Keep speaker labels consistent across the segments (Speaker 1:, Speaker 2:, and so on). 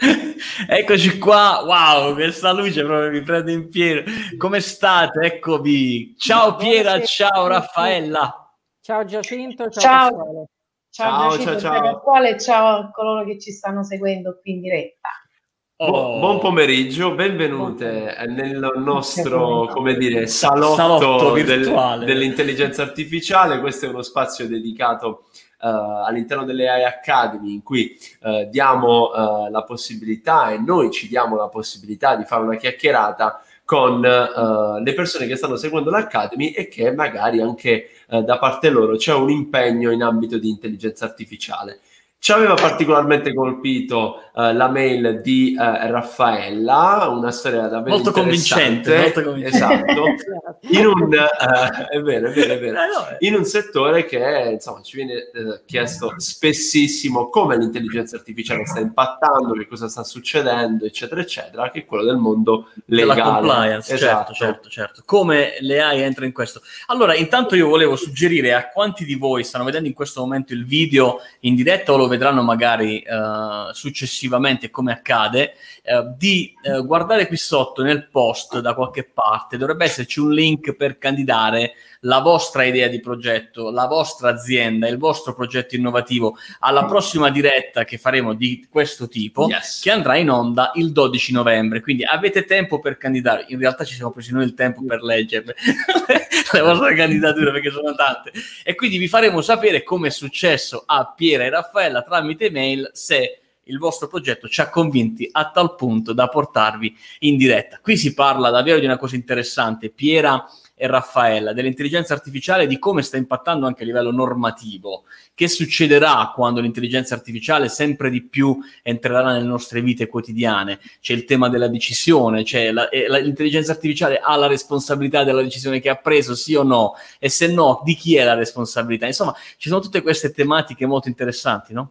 Speaker 1: Eccoci qua, wow, questa luce proprio mi prende in pieno. Come state? Eccovi. Ciao Piera, ciao Raffaella.
Speaker 2: Ciao Giacinto, ciao
Speaker 3: Ciao, ciao, ciao, ciao, ciao. ciao a coloro che ci stanno seguendo qui in diretta.
Speaker 4: Oh. buon pomeriggio, benvenute nel nostro, come dire, salotto, salotto del, dell'intelligenza artificiale. Questo è uno spazio dedicato uh, all'interno delle AI Academy in cui uh, diamo uh, la possibilità e noi ci diamo la possibilità di fare una chiacchierata con le persone che stanno seguendo l'Academy e che magari anche da parte loro c'è un impegno in ambito di intelligenza artificiale. Ci aveva particolarmente colpito uh, la mail di uh, Raffaella, una storia davvero
Speaker 1: molto convincente, molto convincente.
Speaker 4: Esatto. in, un, uh, è vero, è vero, è vero. in un settore che insomma ci viene chiesto spessissimo come l'intelligenza artificiale sta impattando, che cosa sta succedendo, eccetera, eccetera, che è quello del mondo legale.
Speaker 1: Della compliance, certo, esatto. certo, certo, certo. Come le AI entrano in questo. Allora, intanto io volevo suggerire a quanti di voi stanno vedendo in questo momento il video in diretta o lo vedranno magari uh, successivamente come accade, uh, di uh, guardare qui sotto nel post da qualche parte, dovrebbe esserci un link per candidare la vostra idea di progetto, la vostra azienda, il vostro progetto innovativo alla prossima diretta che faremo di questo tipo, yes. che andrà in onda il 12 novembre. Quindi avete tempo per candidare. In realtà ci siamo presi noi il tempo per leggere le vostre candidature perché sono tante. E quindi vi faremo sapere come è successo a Piera e Raffaella tramite mail se il vostro progetto ci ha convinti a tal punto da portarvi in diretta. Qui si parla davvero di una cosa interessante. Piera e Raffaella, dell'intelligenza artificiale, di come sta impattando anche a livello normativo. Che succederà quando l'intelligenza artificiale sempre di più entrerà nelle nostre vite quotidiane? C'è il tema della decisione, cioè la, la, l'intelligenza artificiale ha la responsabilità della decisione che ha preso, sì o no? E se no, di chi è la responsabilità? Insomma, ci sono tutte queste tematiche molto interessanti, no?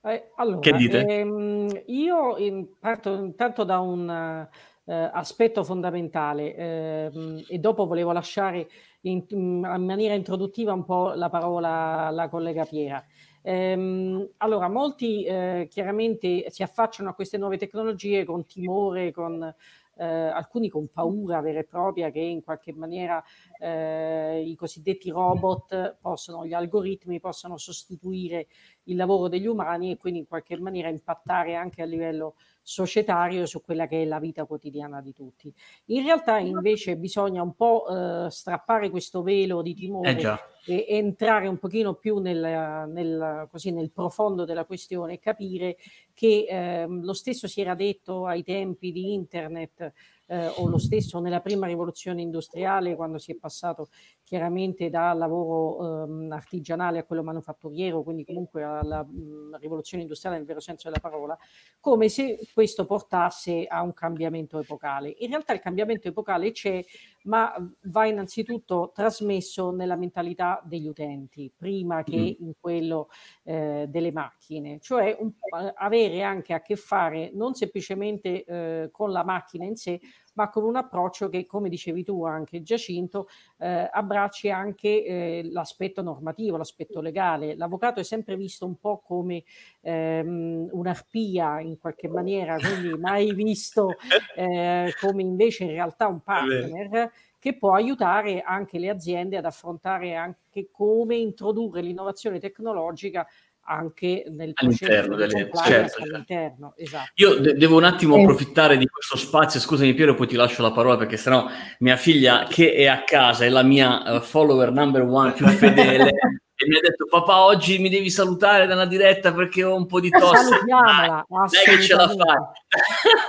Speaker 2: Eh, allora, che dite? Ehm, io parto intanto da un eh, aspetto fondamentale ehm, e dopo volevo lasciare in, in, maniera introduttiva un po' la parola alla collega Piera. Ehm, allora, molti eh, chiaramente si affacciano a queste nuove tecnologie con timore, con eh, alcuni con paura vera e propria che in qualche maniera eh, i cosiddetti robot possono, gli algoritmi possano sostituire il lavoro degli umani e quindi in qualche maniera impattare anche a livello societario su quella che è la vita quotidiana di tutti. In realtà invece bisogna un po' eh, strappare questo velo di timore eh e entrare un pochino più nel, nel, così, nel profondo della questione e capire che eh, lo stesso si era detto ai tempi di internet eh, o lo stesso nella prima rivoluzione industriale quando si è passato chiaramente dal lavoro ehm, artigianale a quello manufatturiero, quindi comunque alla mh, rivoluzione industriale nel vero senso della parola, come se questo portasse a un cambiamento epocale. In realtà il cambiamento epocale c'è, ma va innanzitutto trasmesso nella mentalità degli utenti, prima che mm. in quello eh, delle macchine, cioè un, avere anche a che fare non semplicemente eh, con la macchina in sé, ma con un approccio che, come dicevi tu anche Giacinto, eh, abbracci anche eh, l'aspetto normativo, l'aspetto legale. L'avvocato è sempre visto un po' come ehm, un'arpia in qualche maniera, quindi mai visto eh, come invece in realtà un partner che può aiutare anche le aziende ad affrontare anche come introdurre l'innovazione tecnologica anche nel
Speaker 1: all'interno delle certo, certo, all'interno, esatto. Io de- devo un attimo approfittare di questo spazio, scusami Piero, poi ti lascio la parola perché sennò mia figlia che è a casa è la mia uh, follower number one più fedele e mi ha detto papà oggi mi devi salutare dalla diretta perché ho un po' di tosse. Salutiamola, dai che ce la fai.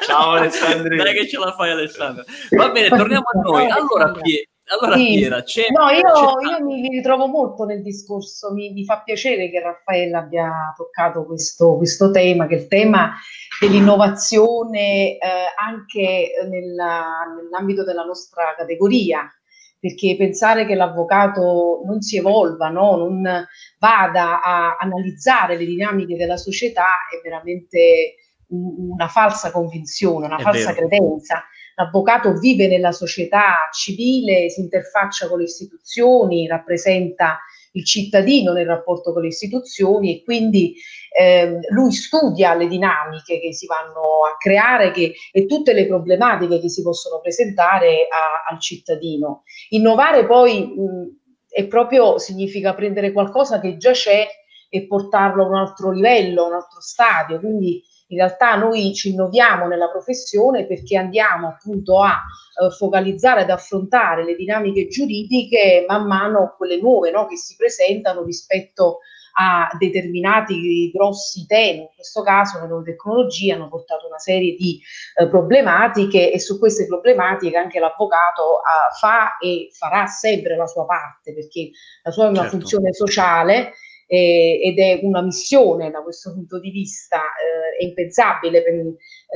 Speaker 4: Ciao Alessandro.
Speaker 1: Dai che ce la fai Alessandro. Va bene, torniamo a noi. Allora Piero allora,
Speaker 3: sì. Piera, c'è, no, io, c'è... io, mi ritrovo molto nel discorso, mi, mi, fa piacere che Raffaella abbia toccato questo, questo tema, che è il tema dell'innovazione eh, anche nella, nell'ambito della nostra categoria, perché pensare che l'avvocato non si evolva, no? non vada a analizzare le dinamiche della società è veramente un, una falsa convinzione, una è falsa vero. credenza l'avvocato vive nella società civile, si interfaccia con le istituzioni, rappresenta il cittadino nel rapporto con le istituzioni e quindi eh, lui studia le dinamiche che si vanno a creare che, e tutte le problematiche che si possono presentare a, al cittadino. Innovare poi mh, è proprio significa prendere qualcosa che già c'è e portarlo a un altro livello, a un altro stadio. Quindi in realtà noi ci innoviamo nella professione perché andiamo appunto a eh, focalizzare, ad affrontare le dinamiche giuridiche man mano quelle nuove no, che si presentano rispetto a determinati grossi temi, in questo caso le nuove tecnologie hanno portato una serie di eh, problematiche e su queste problematiche anche l'avvocato eh, fa e farà sempre la sua parte perché la sua è una certo. funzione sociale eh, ed è una missione da questo punto di vista, eh, è impensabile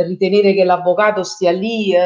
Speaker 3: ritenere che l'avvocato stia lì eh,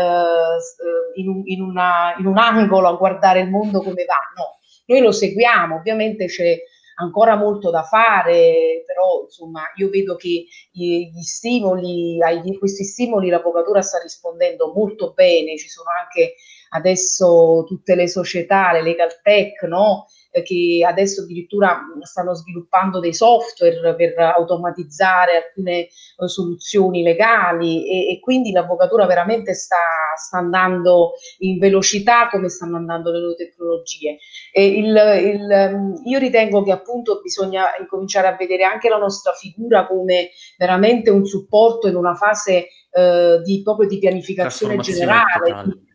Speaker 3: in, un, in, una, in un angolo a guardare il mondo come va, no, noi lo seguiamo, ovviamente c'è ancora molto da fare, però insomma io vedo che gli, stimoli, ai questi stimoli l'avvocatura sta rispondendo molto bene, ci sono anche adesso tutte le società, le legal tech, no? Che adesso addirittura stanno sviluppando dei software per automatizzare alcune eh, soluzioni legali e, e, quindi l'avvocatura veramente sta, sta, andando in velocità come stanno andando le nuove tecnologie. Il, il, io ritengo che appunto bisogna incominciare a vedere anche la nostra figura come veramente un supporto in una fase eh, di, proprio di pianificazione generale, di,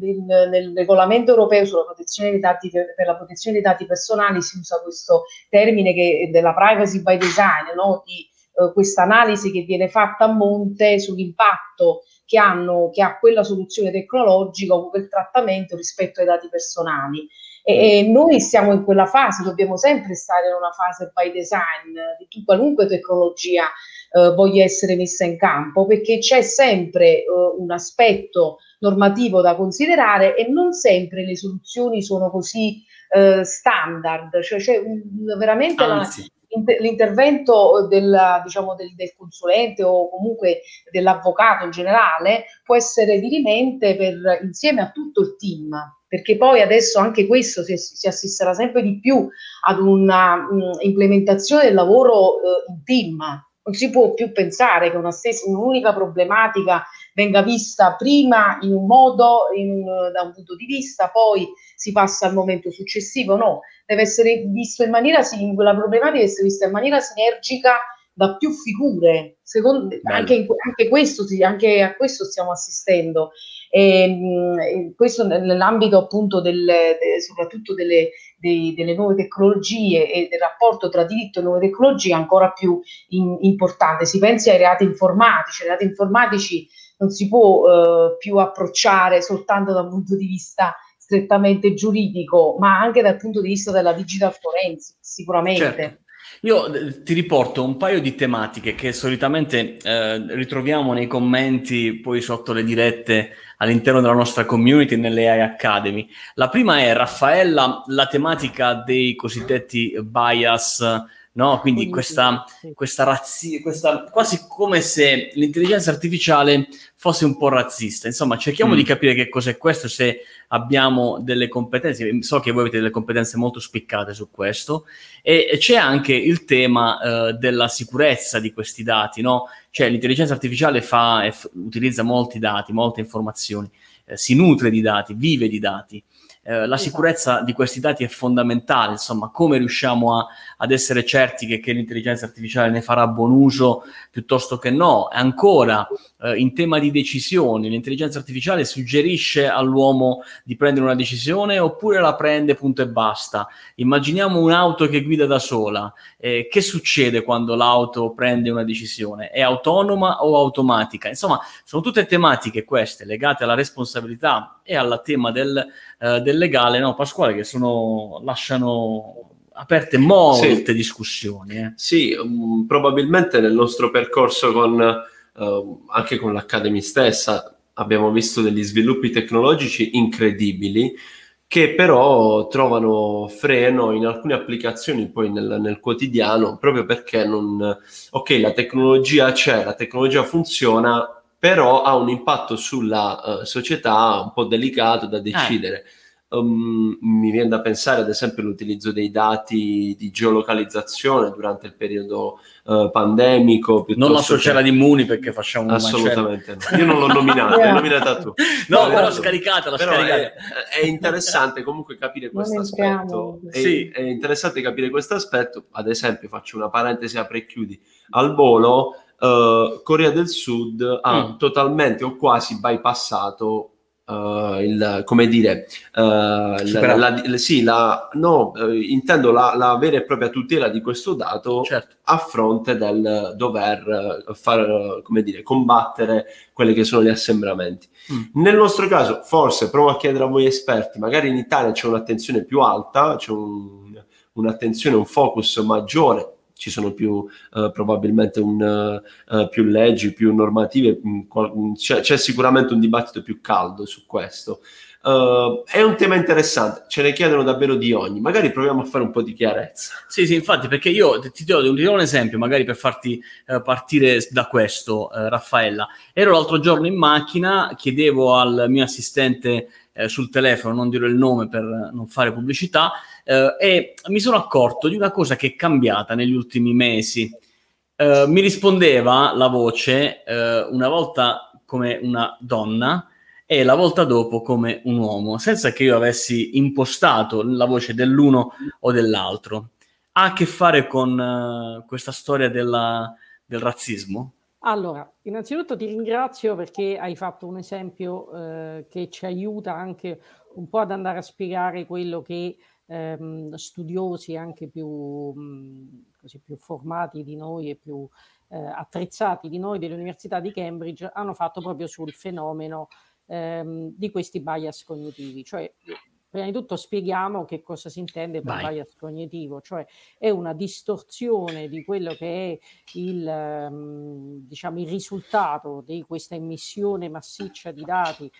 Speaker 3: in, nel regolamento europeo sulla protezione dei dati per la protezione dei dati personali si usa questo termine che, della privacy by design, no? di uh, questa analisi che viene fatta a monte sull'impatto che, hanno, che ha quella soluzione tecnologica o quel trattamento rispetto ai dati personali. E, e, noi siamo in quella fase, dobbiamo sempre stare in una fase by design di qualunque tecnologia eh, voglia essere messa in campo, perché c'è sempre eh, un aspetto normativo da considerare e non sempre le soluzioni sono così eh, standard, cioè c'è un, veramente la, l'intervento del, diciamo, del, del, consulente o comunque dell'avvocato in generale può essere dirimente per, insieme a tutto il team, perché poi adesso anche questo si, si assisterà sempre di più ad una mh, implementazione del lavoro eh, in team. Non si può più pensare che una stessa, un'unica problematica venga vista prima in un modo, in, da un punto di vista, poi si passa al momento successivo, no, deve essere visto in maniera, la problematica deve essere vista in maniera sinergica da più figure. Secondo, anche, anche, questo, anche a questo stiamo assistendo. E, mh, questo nell'ambito appunto del, de, soprattutto delle, dei, delle, nuove tecnologie e del rapporto tra diritto e nuove tecnologie ancora più in, importante. Si pensi ai reati informatici, ai reati informatici non si può eh, più approcciare soltanto da un punto di vista strettamente giuridico, ma anche dal punto di vista della digital forensic, sicuramente.
Speaker 1: Certo. Io eh, ti riporto un paio di tematiche che solitamente eh, ritroviamo nei commenti poi sotto le dirette all'interno della nostra community nelle AI Academy. La prima è Raffaella, la tematica dei cosiddetti bias no? Quindi questa, questa, razzi- questa quasi come se l'intelligenza artificiale fosse un po' razzista. Insomma, cerchiamo mm. di capire che cos'è questo, se abbiamo delle competenze. So che voi avete delle competenze molto spiccate su questo. E, c'è anche il tema uh, della sicurezza di questi dati, no? Cioè, l'intelligenza artificiale fa, f- utilizza molti dati, molte informazioni, eh, si nutre di dati, vive di dati. Eh, la esatto. sicurezza di questi dati è fondamentale, insomma, come riusciamo a, ad essere certi che, che, l'intelligenza artificiale ne farà buon uso piuttosto che no. Ancora, eh, in tema di decisioni, l'intelligenza artificiale suggerisce all'uomo di prendere una decisione oppure la prende punto e basta. Immaginiamo un'auto che guida da sola. Eh, che succede quando l'auto prende una decisione? È autonoma o automatica? Insomma, sono tutte tematiche queste legate alla responsabilità e al tema del, eh, del legale, no, Pasquale, che sono, lasciano aperte molte sì. discussioni. Eh.
Speaker 4: Sì, um, probabilmente nel nostro percorso con, uh, anche con l'Academy stessa abbiamo visto degli sviluppi tecnologici incredibili che però trovano freno in alcune applicazioni poi nel, nel, quotidiano proprio perché non... Ok, la tecnologia c'è, la tecnologia funziona, però ha un impatto sulla uh, società un po' delicato da decidere. Um, mi viene da pensare ad esempio all'utilizzo dei dati di geolocalizzazione durante il periodo uh, pandemico.
Speaker 1: Non la società che... di Muni perché facciamo un
Speaker 4: Assolutamente no. Io non l'ho nominata, l'hai nominata tu.
Speaker 1: No, però, però scaricata, l'ho scaricata. È,
Speaker 4: è, interessante comunque capire questo aspetto. È, sì. è interessante capire questo aspetto. Ad esempio, faccio una parentesi apri e chiudi. Al volo, uh, Corea del Sud ha mm. totalmente o quasi bypassato Uh, il, come dire, uh, la, la, la, sì, la, no, uh, intendo la, la, vera e propria tutela di questo dato certo. a fronte del dover far, come dire, combattere quelli che sono gli assembramenti. Mm. Nel nostro caso, forse provo a chiedere a voi esperti, magari in Italia c'è un'attenzione più alta, c'è un, un'attenzione, un focus maggiore ci sono più uh, probabilmente un, uh, più leggi, più normative, mh, mm, c'è, c'è, sicuramente un dibattito più caldo su questo. Uh, è un tema interessante, ce ne chiedono davvero di ogni, magari proviamo a fare un po' di chiarezza.
Speaker 1: Sì, sì, infatti, perché io ti, do, ti do un esempio, magari per farti partire da questo, Raffaella. Ero l'altro giorno in macchina, chiedevo al mio assistente sul telefono, non dirò il nome per non fare pubblicità, eh, e mi sono accorto di una cosa che è cambiata negli ultimi mesi. Eh, mi rispondeva la voce eh, una volta come una donna e la volta dopo come un uomo, senza che io avessi impostato la voce dell'uno o dell'altro. Ha a che fare con uh, questa storia della, del razzismo?
Speaker 2: Allora, innanzitutto ti ringrazio perché hai fatto un esempio eh, che ci aiuta anche un po' ad andare a spiegare quello che ehm, studiosi anche più, mh, così, più formati di noi e più eh, attrezzati di noi dell'Università di Cambridge hanno fatto proprio sul fenomeno ehm, di questi bias cognitivi. Cioè, prima di tutto spieghiamo che cosa si intende per Vai. bias cognitivo, cioè è una distorsione di quello che è il, ehm, diciamo, il risultato di questa emissione massiccia di dati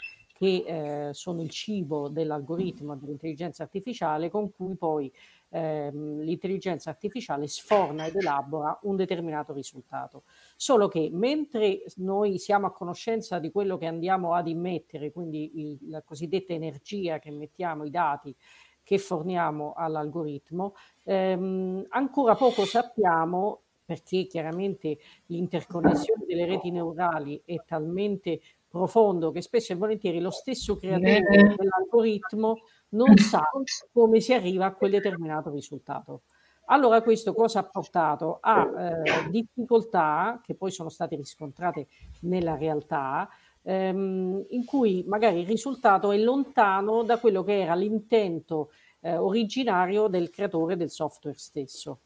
Speaker 2: che eh, sono il cibo dell'algoritmo dell'intelligenza artificiale con cui poi ehm, l'intelligenza artificiale sforna ed elabora un determinato risultato. Solo che mentre noi siamo a conoscenza di quello che andiamo ad immettere, quindi il, la cosiddetta energia che mettiamo, i dati che forniamo all'algoritmo, ehm, ancora poco sappiamo perché chiaramente l'interconnessione delle reti neurali è talmente profondo che spesso e volentieri lo stesso creatore dell'algoritmo non sa come si arriva a quel determinato risultato. Allora questo cosa ha portato a eh, difficoltà che poi sono state riscontrate nella realtà, ehm, in cui magari il risultato è lontano da quello che era l'intento eh, originario del creatore del software stesso.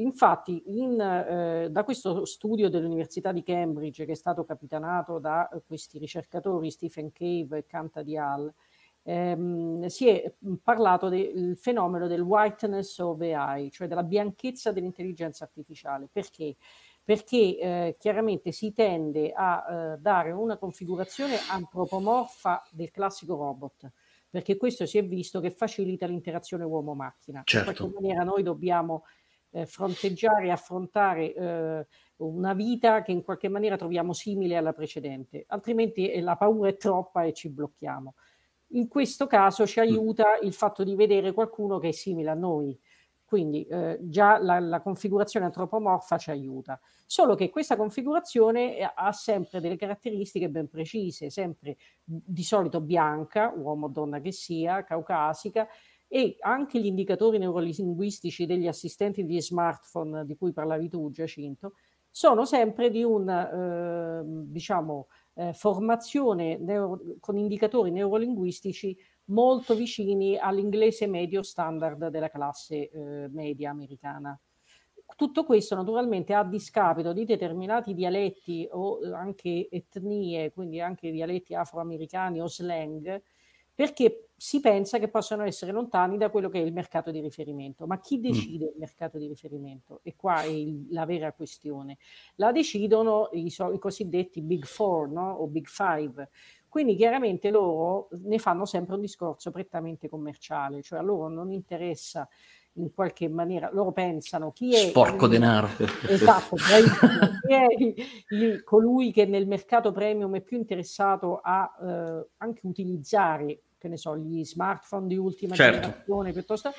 Speaker 2: Infatti, in, eh, da questo studio dell'Università di Cambridge, che è stato capitanato da eh, questi ricercatori Stephen Cave e Kanta Dial, ehm, si è parlato del fenomeno del whiteness of AI, cioè della bianchezza dell'intelligenza artificiale. Perché? Perché eh, chiaramente si tende a eh, dare una configurazione antropomorfa del classico robot perché questo si è visto che facilita l'interazione uomo-macchina. Certo. In qualche maniera noi dobbiamo eh, fronteggiare e affrontare eh, una vita che in qualche maniera troviamo simile alla precedente, altrimenti eh, la paura è troppa e ci blocchiamo. In questo caso ci aiuta il fatto di vedere qualcuno che è simile a noi, quindi eh, già la, la, configurazione antropomorfa ci aiuta. Solo che questa configurazione eh, ha sempre delle caratteristiche ben precise, sempre di solito bianca, uomo o donna che sia, caucasica, e anche gli indicatori neurolinguistici degli assistenti di smartphone di cui parlavi tu Giacinto sono sempre di una eh, diciamo, eh, formazione neuro- con indicatori neurolinguistici molto vicini all'inglese medio standard della classe eh, media americana. Tutto questo naturalmente a discapito di determinati dialetti o anche etnie, quindi anche dialetti afroamericani o slang, perché si pensa che possano essere lontani da quello che è il mercato di riferimento. Ma chi mm. decide il mercato di riferimento? E qua è il, la vera questione. La decidono i, i cosiddetti Big Four no? o Big Five. Quindi chiaramente loro ne fanno sempre un discorso prettamente commerciale, cioè a loro non interessa in qualche maniera, loro pensano chi è...
Speaker 1: Sporco il, denaro.
Speaker 2: Esatto, chi è il, colui che nel mercato premium è più interessato a eh, anche utilizzare che ne so, gli smartphone di ultima certo. generazione, piuttosto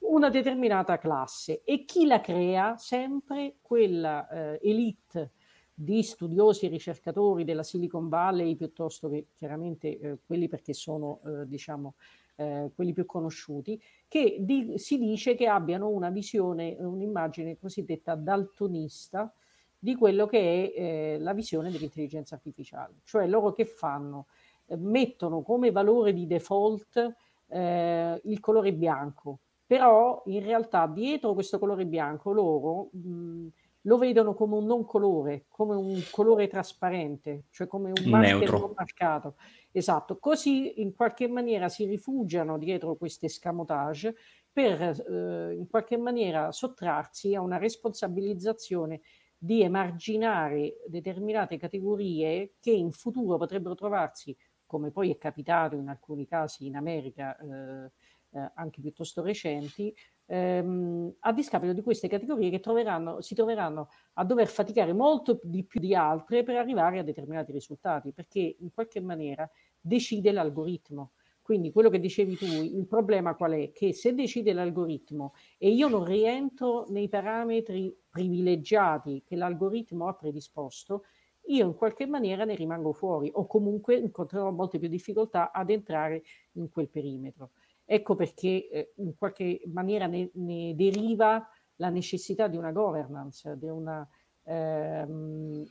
Speaker 2: una determinata classe. E chi la crea? Sempre quella eh, elite di studiosi e ricercatori della Silicon Valley, piuttosto che chiaramente eh, quelli perché sono, eh, diciamo, eh, quelli più conosciuti, che di, si dice che abbiano una visione, un'immagine cosiddetta daltonista di quello che è eh, la visione dell'intelligenza artificiale. Cioè loro che fanno? Mettono come valore di default eh, il colore bianco, però in realtà dietro questo colore bianco loro mh, lo vedono come un non colore, come un colore trasparente, cioè come un
Speaker 1: neutro.
Speaker 2: marcato. Esatto, così in qualche maniera si rifugiano dietro questo escamotage per eh, in qualche maniera sottrarsi a una responsabilizzazione di emarginare determinate categorie che in futuro potrebbero trovarsi, come poi è capitato in alcuni casi in America, eh, eh, anche piuttosto recenti, ehm, a discapito di queste categorie che troveranno, si troveranno a dover faticare molto di più di altre per arrivare a determinati risultati, perché in qualche maniera decide l'algoritmo. Quindi quello che dicevi tu, il problema qual è? Che se decide l'algoritmo e io non rientro nei parametri privilegiati che l'algoritmo ha predisposto, io in qualche maniera ne rimango fuori o comunque incontrerò molte più difficoltà ad entrare in quel perimetro. Ecco perché eh, in qualche maniera ne, ne, deriva la necessità di una governance, di una ehm,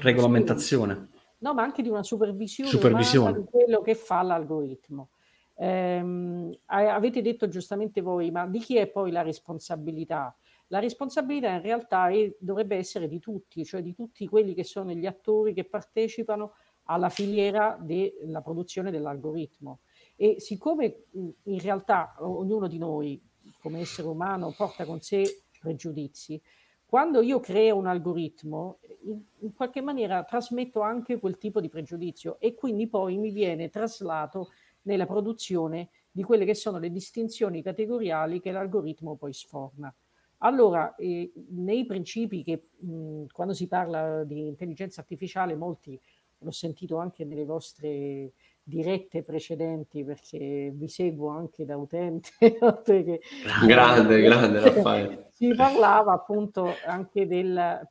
Speaker 1: regolamentazione
Speaker 2: no, ma anche di una supervisione, supervisione. di quello che fa l'algoritmo. Eh, avete detto giustamente voi, ma di chi è poi la responsabilità? La responsabilità in realtà è, dovrebbe essere di tutti, cioè di tutti quelli che sono gli attori che partecipano alla filiera della produzione dell'algoritmo. E siccome in realtà ognuno di noi, come essere umano, porta con sé pregiudizi, quando io creo un algoritmo, in, in, qualche maniera trasmetto anche quel tipo di pregiudizio e quindi poi mi viene traslato nella produzione di quelle che sono le distinzioni categoriali che l'algoritmo poi sforna. Allora, eh, nei principi che mh, quando si parla di intelligenza artificiale, molti l'ho sentito anche nelle vostre dirette precedenti perché vi seguo anche da utente.
Speaker 4: che, grande, grande Raffaele.
Speaker 2: Si parlava appunto anche del,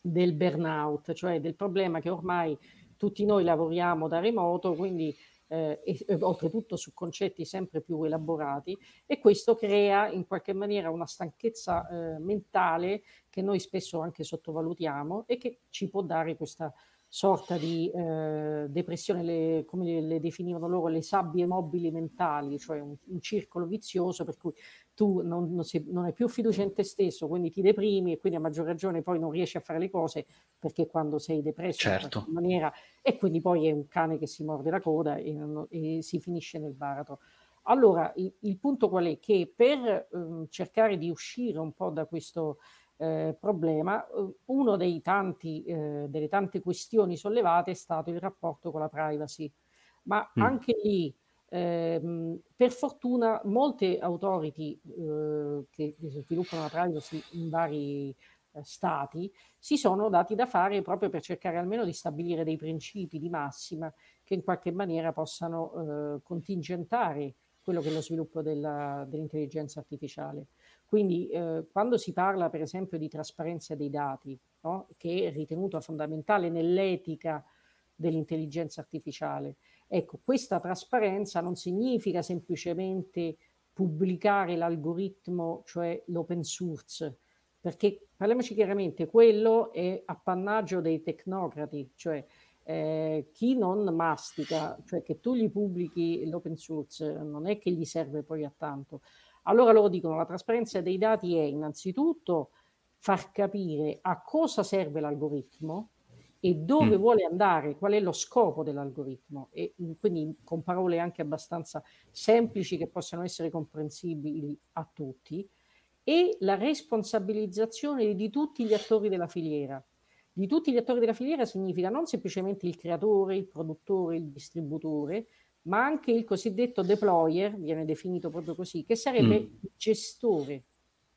Speaker 2: del burnout, cioè del problema che ormai tutti noi lavoriamo da remoto, quindi eh, e, oltretutto su concetti sempre più elaborati e questo crea in qualche maniera una stanchezza eh, mentale che noi spesso anche sottovalutiamo e che ci può dare questa sorta di eh, depressione, le, come le definivano loro, le sabbie mobili mentali, cioè un, un circolo vizioso per cui tu non, non, sei, non, hai più fiducia in te stesso, quindi ti deprimi e quindi a maggior ragione poi non riesci a fare le cose perché quando sei depresso
Speaker 1: certo.
Speaker 2: in maniera e quindi poi è un cane che si morde la coda e, e si finisce nel baratro. Allora, il, il, punto qual è? Che per um, cercare di uscire un po' da questo eh, problema, eh, tanti, eh, delle tante questioni sollevate è stato il rapporto con la privacy, ma mm. anche lì, ehm, per fortuna, molte authority eh, che sviluppano la privacy in vari eh, stati si sono dati da fare proprio per cercare almeno di stabilire dei principi di massima che in qualche maniera possano eh, contingentare quello che è lo sviluppo della, dell'intelligenza artificiale. Quindi eh, quando si parla per esempio di trasparenza dei dati, no? che è ritenuta fondamentale nell'etica dell'intelligenza artificiale, ecco, questa trasparenza non significa semplicemente pubblicare l'algoritmo, cioè l'open source, perché parliamoci chiaramente, quello è appannaggio dei tecnocrati, cioè eh, chi non mastica, cioè che tu gli pubblichi l'open source, non è che gli serve poi a tanto. Allora loro dicono la trasparenza dei dati è innanzitutto far capire a cosa serve l'algoritmo e dove mm. vuole andare, qual è lo scopo dell'algoritmo e mm, quindi con parole anche abbastanza semplici che possano essere comprensibili a tutti e la responsabilizzazione di tutti gli attori della filiera. Di tutti gli attori della filiera significa non semplicemente il creatore, il produttore, il distributore, ma anche il cosiddetto deployer, viene definito proprio così, che sarebbe mm. il gestore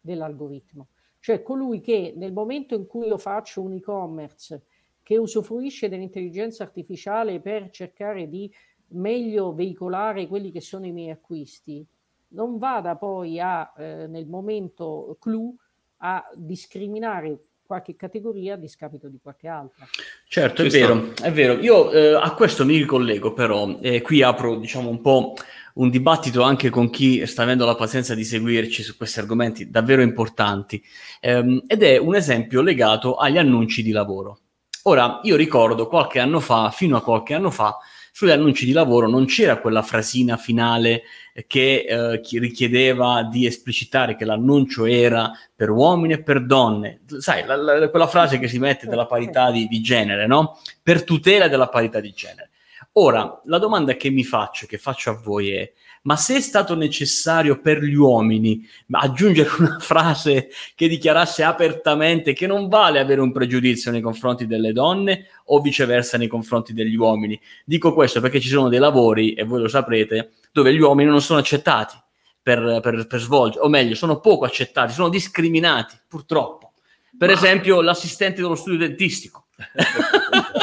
Speaker 2: dell'algoritmo, cioè colui che nel momento in cui io faccio un e-commerce che usufruisce dell'intelligenza artificiale per cercare di meglio veicolare quelli che sono i miei acquisti, non vada poi a, eh, nel momento clou, a discriminare qualche categoria a discapito di qualche altra.
Speaker 1: Certo, è vero, è vero. Io eh, a questo mi ricollego però, e qui apro diciamo un po' un dibattito anche con chi sta avendo la pazienza di seguirci su questi argomenti davvero importanti, ehm, ed è un esempio legato agli annunci di lavoro. Ora, io ricordo qualche anno fa, fino a qualche anno fa, sugli annunci di lavoro non c'era quella frasina finale che eh, richiedeva di esplicitare che l'annuncio era per uomini e per donne. Sai, la, la, quella frase che si mette della parità di, di genere, no? Per tutela della parità di genere. Ora, la domanda che mi faccio, che faccio a voi è, ma se è stato necessario per gli uomini aggiungere una frase che dichiarasse apertamente che non vale avere un pregiudizio nei confronti delle donne o viceversa nei confronti degli uomini, dico questo perché ci sono dei lavori, e voi lo saprete, dove gli uomini non sono accettati per, per, per svolgere, o meglio, sono poco accettati, sono discriminati, purtroppo. Per ma... esempio, l'assistente dello studio dentistico.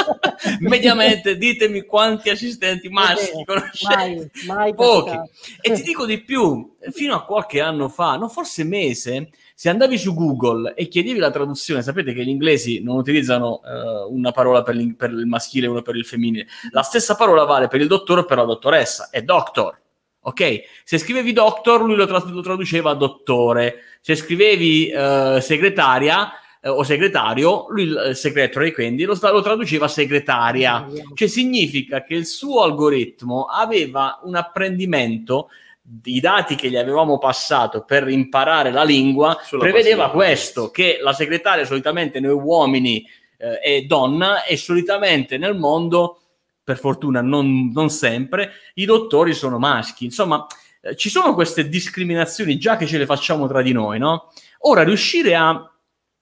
Speaker 1: mediamente ditemi quanti assistenti maschi conoscete mai, mai pochi e ti dico di più fino a qualche anno fa no forse mese se andavi su Google e chiedevi la traduzione sapete che gli inglesi non utilizzano uh, una parola per, per, il maschile e una per il femminile la stessa parola vale per il dottore o per la dottoressa è doctor ok? Se scrivevi doctor, lui lo, tra- lo traduceva dottore. Se scrivevi uh, segretaria, eh, o segretario, lui il eh, secretary quindi lo, lo traduceva segretaria, cioè significa che il suo algoritmo aveva un apprendimento i dati che gli avevamo passato per imparare la lingua Sulla prevedeva questo, che la segretaria solitamente noi uomini eh, è donna e solitamente nel mondo, per fortuna non, non sempre, i dottori sono maschi. Insomma, eh, ci sono queste discriminazioni già che ce le facciamo tra di noi, no? Ora, riuscire a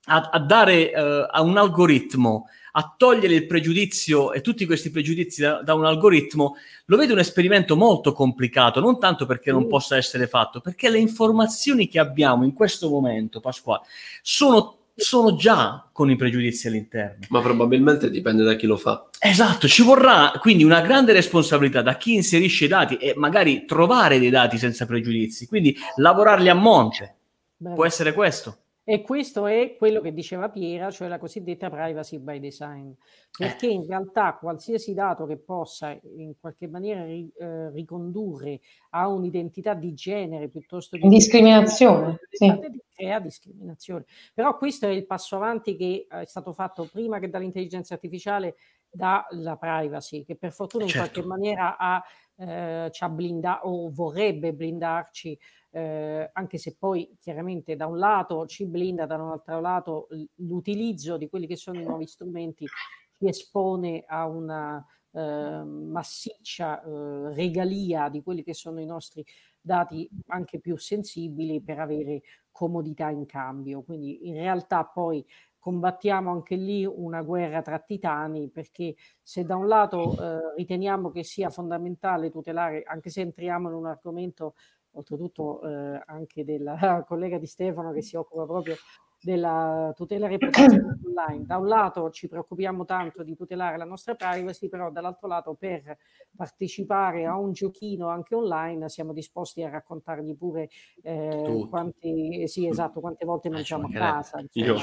Speaker 1: a, a dare uh, a un algoritmo, a togliere il pregiudizio e tutti questi pregiudizi da, da, un algoritmo, lo vedo un esperimento molto complicato, non tanto perché non mm. possa essere fatto, perché le informazioni che abbiamo in questo momento, Pasquale, sono sono già con i pregiudizi all'interno.
Speaker 4: Ma probabilmente dipende da chi lo fa.
Speaker 1: Esatto, ci vorrà quindi una grande responsabilità da chi inserisce i dati e magari trovare dei dati senza pregiudizi, quindi lavorarli a monte. Beh. Può essere questo.
Speaker 2: E questo è quello che diceva Piera, cioè la cosiddetta privacy by design, perché in realtà qualsiasi dato che possa in qualche maniera ri, eh, ricondurre a un'identità di genere piuttosto che
Speaker 3: discriminazione, sì.
Speaker 2: crea discriminazione. Però questo è il passo avanti che è stato fatto prima che dall'intelligenza artificiale dalla privacy, che per fortuna in certo. qualche maniera ha, eh, ci ha blindato o vorrebbe blindarci eh, anche se poi chiaramente da un lato ci blinda, da un altro lato l'utilizzo di quelli che sono i nuovi strumenti ci espone a una eh, massiccia eh, regalia di quelli che sono i nostri dati anche più sensibili per avere comodità in cambio. Quindi in realtà poi combattiamo anche lì una guerra tra titani perché se da un lato eh, riteniamo che sia fondamentale tutelare, anche se entriamo in un argomento oltretutto eh, anche della collega di Stefano che si occupa proprio della tutela reputazione online. Da un lato ci preoccupiamo tanto di tutelare la nostra privacy, però dall'altro lato per partecipare a un giochino anche online siamo disposti a raccontargli pure eh, quanti, sì, esatto, quante volte mangiamo a casa.
Speaker 4: Io,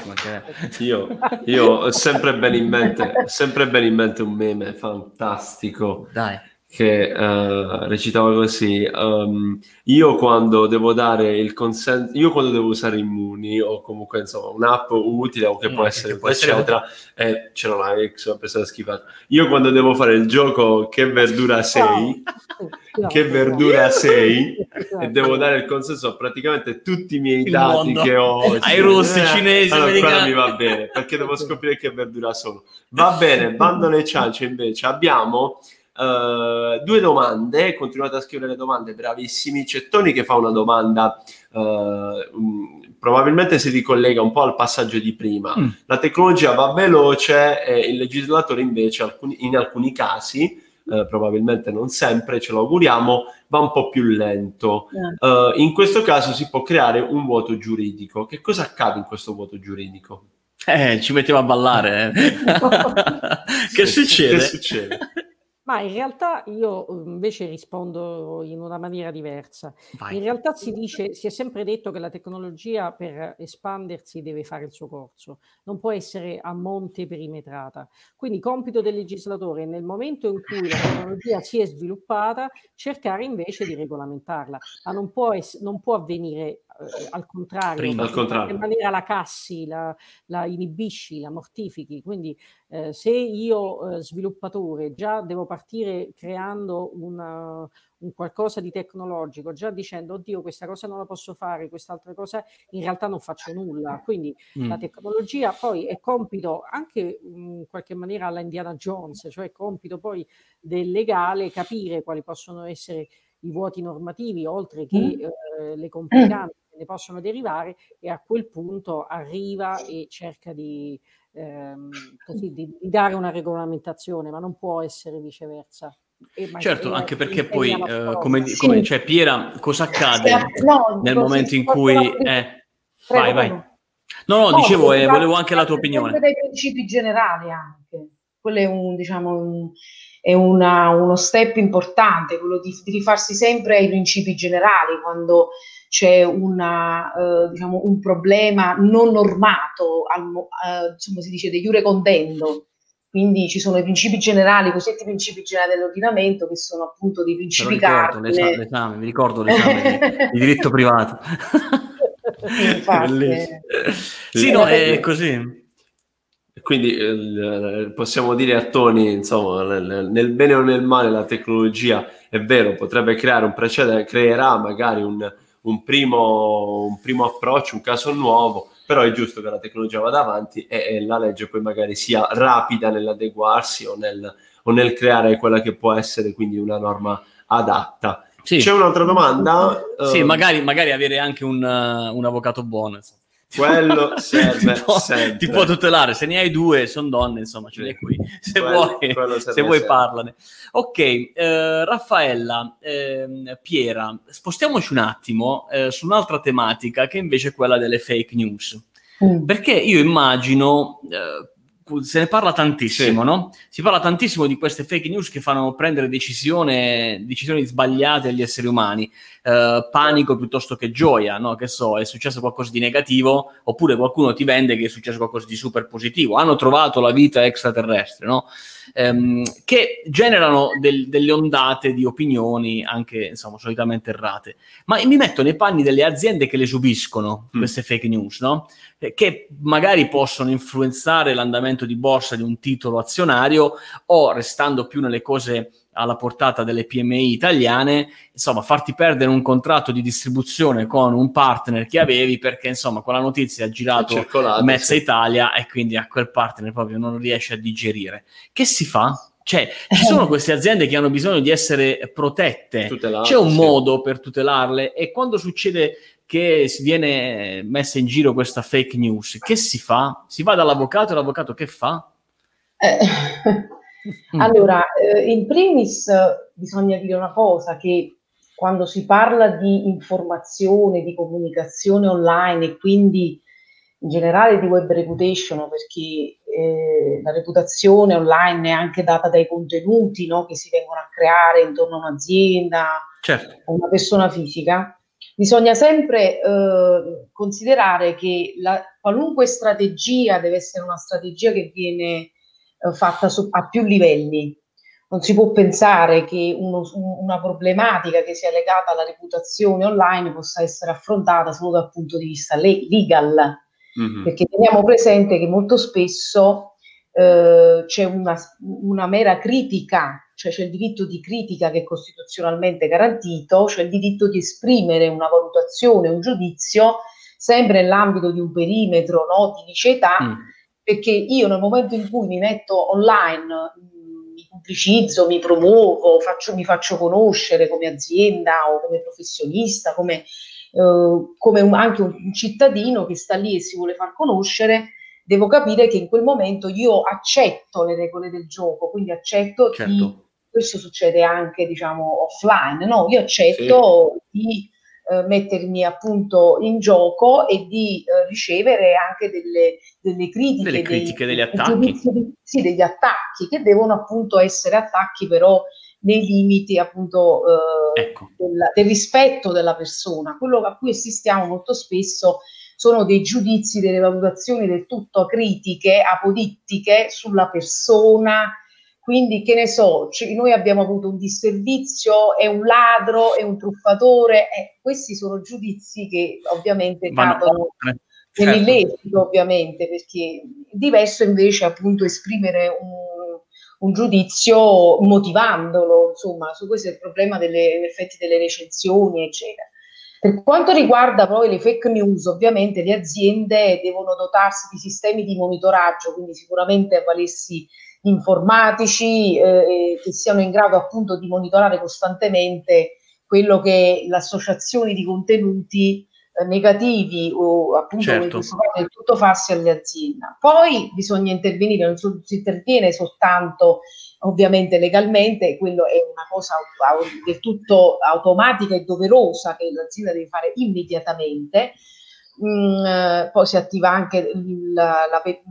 Speaker 4: io, io ho sempre ben in mente, sempre ben in mente un meme fantastico.
Speaker 1: Dai
Speaker 4: che uh, recitava così: um, Io quando devo dare il consenso, io quando devo usare Immuni o comunque insomma un'app utile o che mm, può essere, che può eccetera, essere... e c'era una ex, una persona schifata. Io quando devo fare il gioco Che verdura sei, no. che verdura sei, e devo dare il consenso a praticamente tutti i miei il dati mondo. che ho
Speaker 1: ai russi, eh, cinesi,
Speaker 4: allora, americani. mi va bene perché devo scoprire che verdura sono. Va bene, bando alle ciance invece abbiamo Uh, due domande, continuate a scrivere le domande, bravissimi. C'è Tony che fa una domanda, uh, um, probabilmente si ricollega un po' al passaggio di prima. Mm. La tecnologia va veloce e il legislatore invece alcuni, in alcuni casi, uh, probabilmente non sempre, ce lo auguriamo, va un po' più lento. Yeah. in questo caso si può creare un vuoto giuridico. Che cosa accade in questo vuoto giuridico?
Speaker 1: Eh, ci mettiamo a ballare. Eh. che, succede?
Speaker 4: che succede?
Speaker 2: Ma in realtà io uhm, invece rispondo in una maniera diversa. Vai. In realtà si dice, si è sempre detto che la tecnologia per espandersi deve fare il suo corso, non può essere a monte perimetrata. Quindi compito del legislatore nel momento in cui la tecnologia si è sviluppata, cercare invece di regolamentarla, ma non può, ess- non può avvenire al contrario, Prima, al contrario. in maniera la cassi, la, la inibisci, la mortifichi. Quindi eh, se io eh, sviluppatore già devo partire creando una, un qualcosa di tecnologico, già dicendo oddio questa cosa non la posso fare, quest'altra cosa in realtà non faccio nulla. Quindi mm. la tecnologia poi è compito anche in qualche maniera alla Indiana Jones, cioè compito poi del legale capire quali possono essere i vuoti normativi oltre che mm. eh, le complicanze ne possono derivare e a quel punto arriva e cerca di, ehm, così, di, di dare una regolamentazione, ma non può essere viceversa.
Speaker 1: certo, anche perché poi, eh, come, sì. come cioè, Piera, cosa accade no, nel momento in cui... Eh, vai, vai. No, no, no dicevo, eh, volevo anche la tua opinione.
Speaker 3: dei principi generali anche. Quello è un, diciamo, un, è una, uno step importante, quello di, di rifarsi sempre ai principi generali quando c'è una, eh, diciamo, un problema non normato, al, eh, insomma si dice de jure condendo, quindi ci sono i principi generali, i cosiddetti principi generali dell'ordinamento, che sono appunto dei principi cardine.
Speaker 1: L'esame, l'esame, mi ricordo l'esame di diritto privato.
Speaker 3: Infatti.
Speaker 1: sì, no, è così.
Speaker 4: Quindi eh, possiamo dire a Tony, insomma, nel, nel, bene o nel male la tecnologia è vero, potrebbe creare un precedente, creerà magari un, un primo, un primo approccio, un caso nuovo, però è giusto che la tecnologia vada avanti e, e la legge poi magari sia rapida nell'adeguarsi o nel, o nel, creare quella che può essere quindi una norma adatta. Sì. C'è un'altra domanda?
Speaker 1: Sì, uh, magari, magari, avere anche un, uh, un avvocato buono. Insomma.
Speaker 4: Quello serve
Speaker 1: ti, può, ti, può, tutelare. Se ne hai due, sono donne, insomma, ce l'hai qui. Se quello, vuoi, quello se vuoi parlane. Ok, eh, Raffaella, eh, Piera, spostiamoci un attimo eh, su un'altra tematica che invece è quella delle fake news. Mm. Perché io immagino eh, se ne parla tantissimo, sì. no? Si parla tantissimo di queste fake news che fanno prendere decisione, decisioni sbagliate agli esseri umani, eh, panico piuttosto che gioia, no? Che so, è successo qualcosa di negativo, oppure qualcuno ti vende che è successo qualcosa di super positivo, hanno trovato la vita extraterrestre, no? Ehm, che generano del, delle ondate di opinioni anche, insomma, solitamente errate. Ma mi metto nei panni delle aziende che le subiscono, mm. queste fake news, no? Eh, che magari possono influenzare l'andamento di borsa di un titolo azionario o restando più nelle cose alla portata delle PMI italiane, insomma, farti perdere un contratto di distribuzione con un partner che avevi perché, insomma, quella notizia ha girato mezza sì. Italia e quindi a quel partner proprio non riesce a digerire. Che si fa? Cioè, ci sono queste aziende che hanno bisogno di essere protette, Tutelate, c'è un sì. modo per tutelarle e quando succede che si viene messa in giro questa fake news, che si fa? Si va dall'avvocato e l'avvocato che fa?
Speaker 3: Eh, allora, eh, in primis bisogna dire una cosa, che quando si parla di informazione, di comunicazione online e quindi in generale di web reputation, perché eh, la reputazione online è anche data dai contenuti no, che si vengono a creare intorno a un'azienda certo. o una persona fisica, bisogna sempre eh, considerare che la, qualunque strategia deve essere una strategia che viene fatta su, a più livelli. Non si può pensare che uno, una problematica che sia legata alla reputazione online possa essere affrontata solo dal punto di vista legal, mm-hmm. perché teniamo presente che molto spesso eh, c'è una, una mera critica cioè c'è il diritto di critica che è costituzionalmente garantito, c'è il diritto di esprimere una valutazione, un giudizio, sempre nell'ambito di un perimetro no, di liceità, mm. Perché io nel momento in cui mi metto online, mi pubblicizzo, mi promuovo, faccio, mi faccio conoscere come azienda o come professionista, come, eh, come un, anche un, un cittadino che sta lì e si vuole far conoscere, devo capire che in quel momento io accetto le regole del gioco, quindi accetto certo. di questo succede anche diciamo offline, no? Io accetto sì. di eh, mettermi appunto in gioco e di eh, ricevere anche delle, delle critiche,
Speaker 1: delle critiche, dei, degli attacchi.
Speaker 3: Di, sì, degli attacchi che devono appunto essere attacchi però nei limiti appunto eh, ecco. del, del, rispetto della persona. Quello a cui assistiamo molto spesso sono dei giudizi, delle valutazioni del tutto critiche, apodittiche sulla persona. Quindi, che ne so, cioè, noi abbiamo avuto un disservizio, è un ladro, è un truffatore. Eh, questi sono giudizi che ovviamente Vanno cadono. Certo. nell'illecito, ovviamente, perché diverso invece appunto esprimere un un giudizio motivandolo, insomma, su questo è il problema degli effetti delle recensioni, eccetera. Per quanto riguarda poi le fake news, ovviamente le aziende devono dotarsi di sistemi di monitoraggio, quindi sicuramente avvalersi informatici eh, che siano in grado appunto di monitorare costantemente quello che le associazioni di contenuti eh, negativi o appunto certo. in questo caso del tutto farsi alle aziende. Poi bisogna intervenire, non si interviene soltanto ovviamente legalmente, quello è una cosa del tutto automatica e doverosa che l'azienda deve fare immediatamente. Mm, eh, poi si attiva anche il,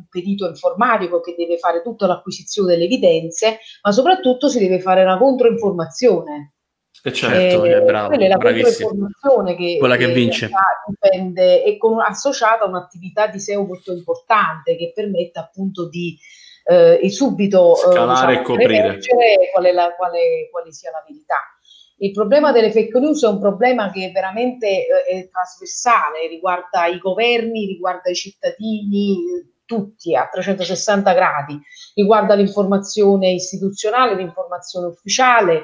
Speaker 3: perito informatico che deve fare tutta l'acquisizione delle evidenze, ma soprattutto si deve fare una controinformazione
Speaker 1: e certo, eh, è bravo,
Speaker 3: quella è la controinformazione che,
Speaker 1: quella che vince.
Speaker 3: Dipende, è con, associata a un'attività di SEO molto importante che permette appunto di eh, subito
Speaker 1: eh, scalare diciamo, e coprire
Speaker 3: qual la, quale, quale, sia la verità. Il problema delle fake news è un problema che veramente eh, è trasversale, riguarda i governi, riguarda i cittadini, tutti a 360 gradi, riguarda l'informazione istituzionale, l'informazione ufficiale,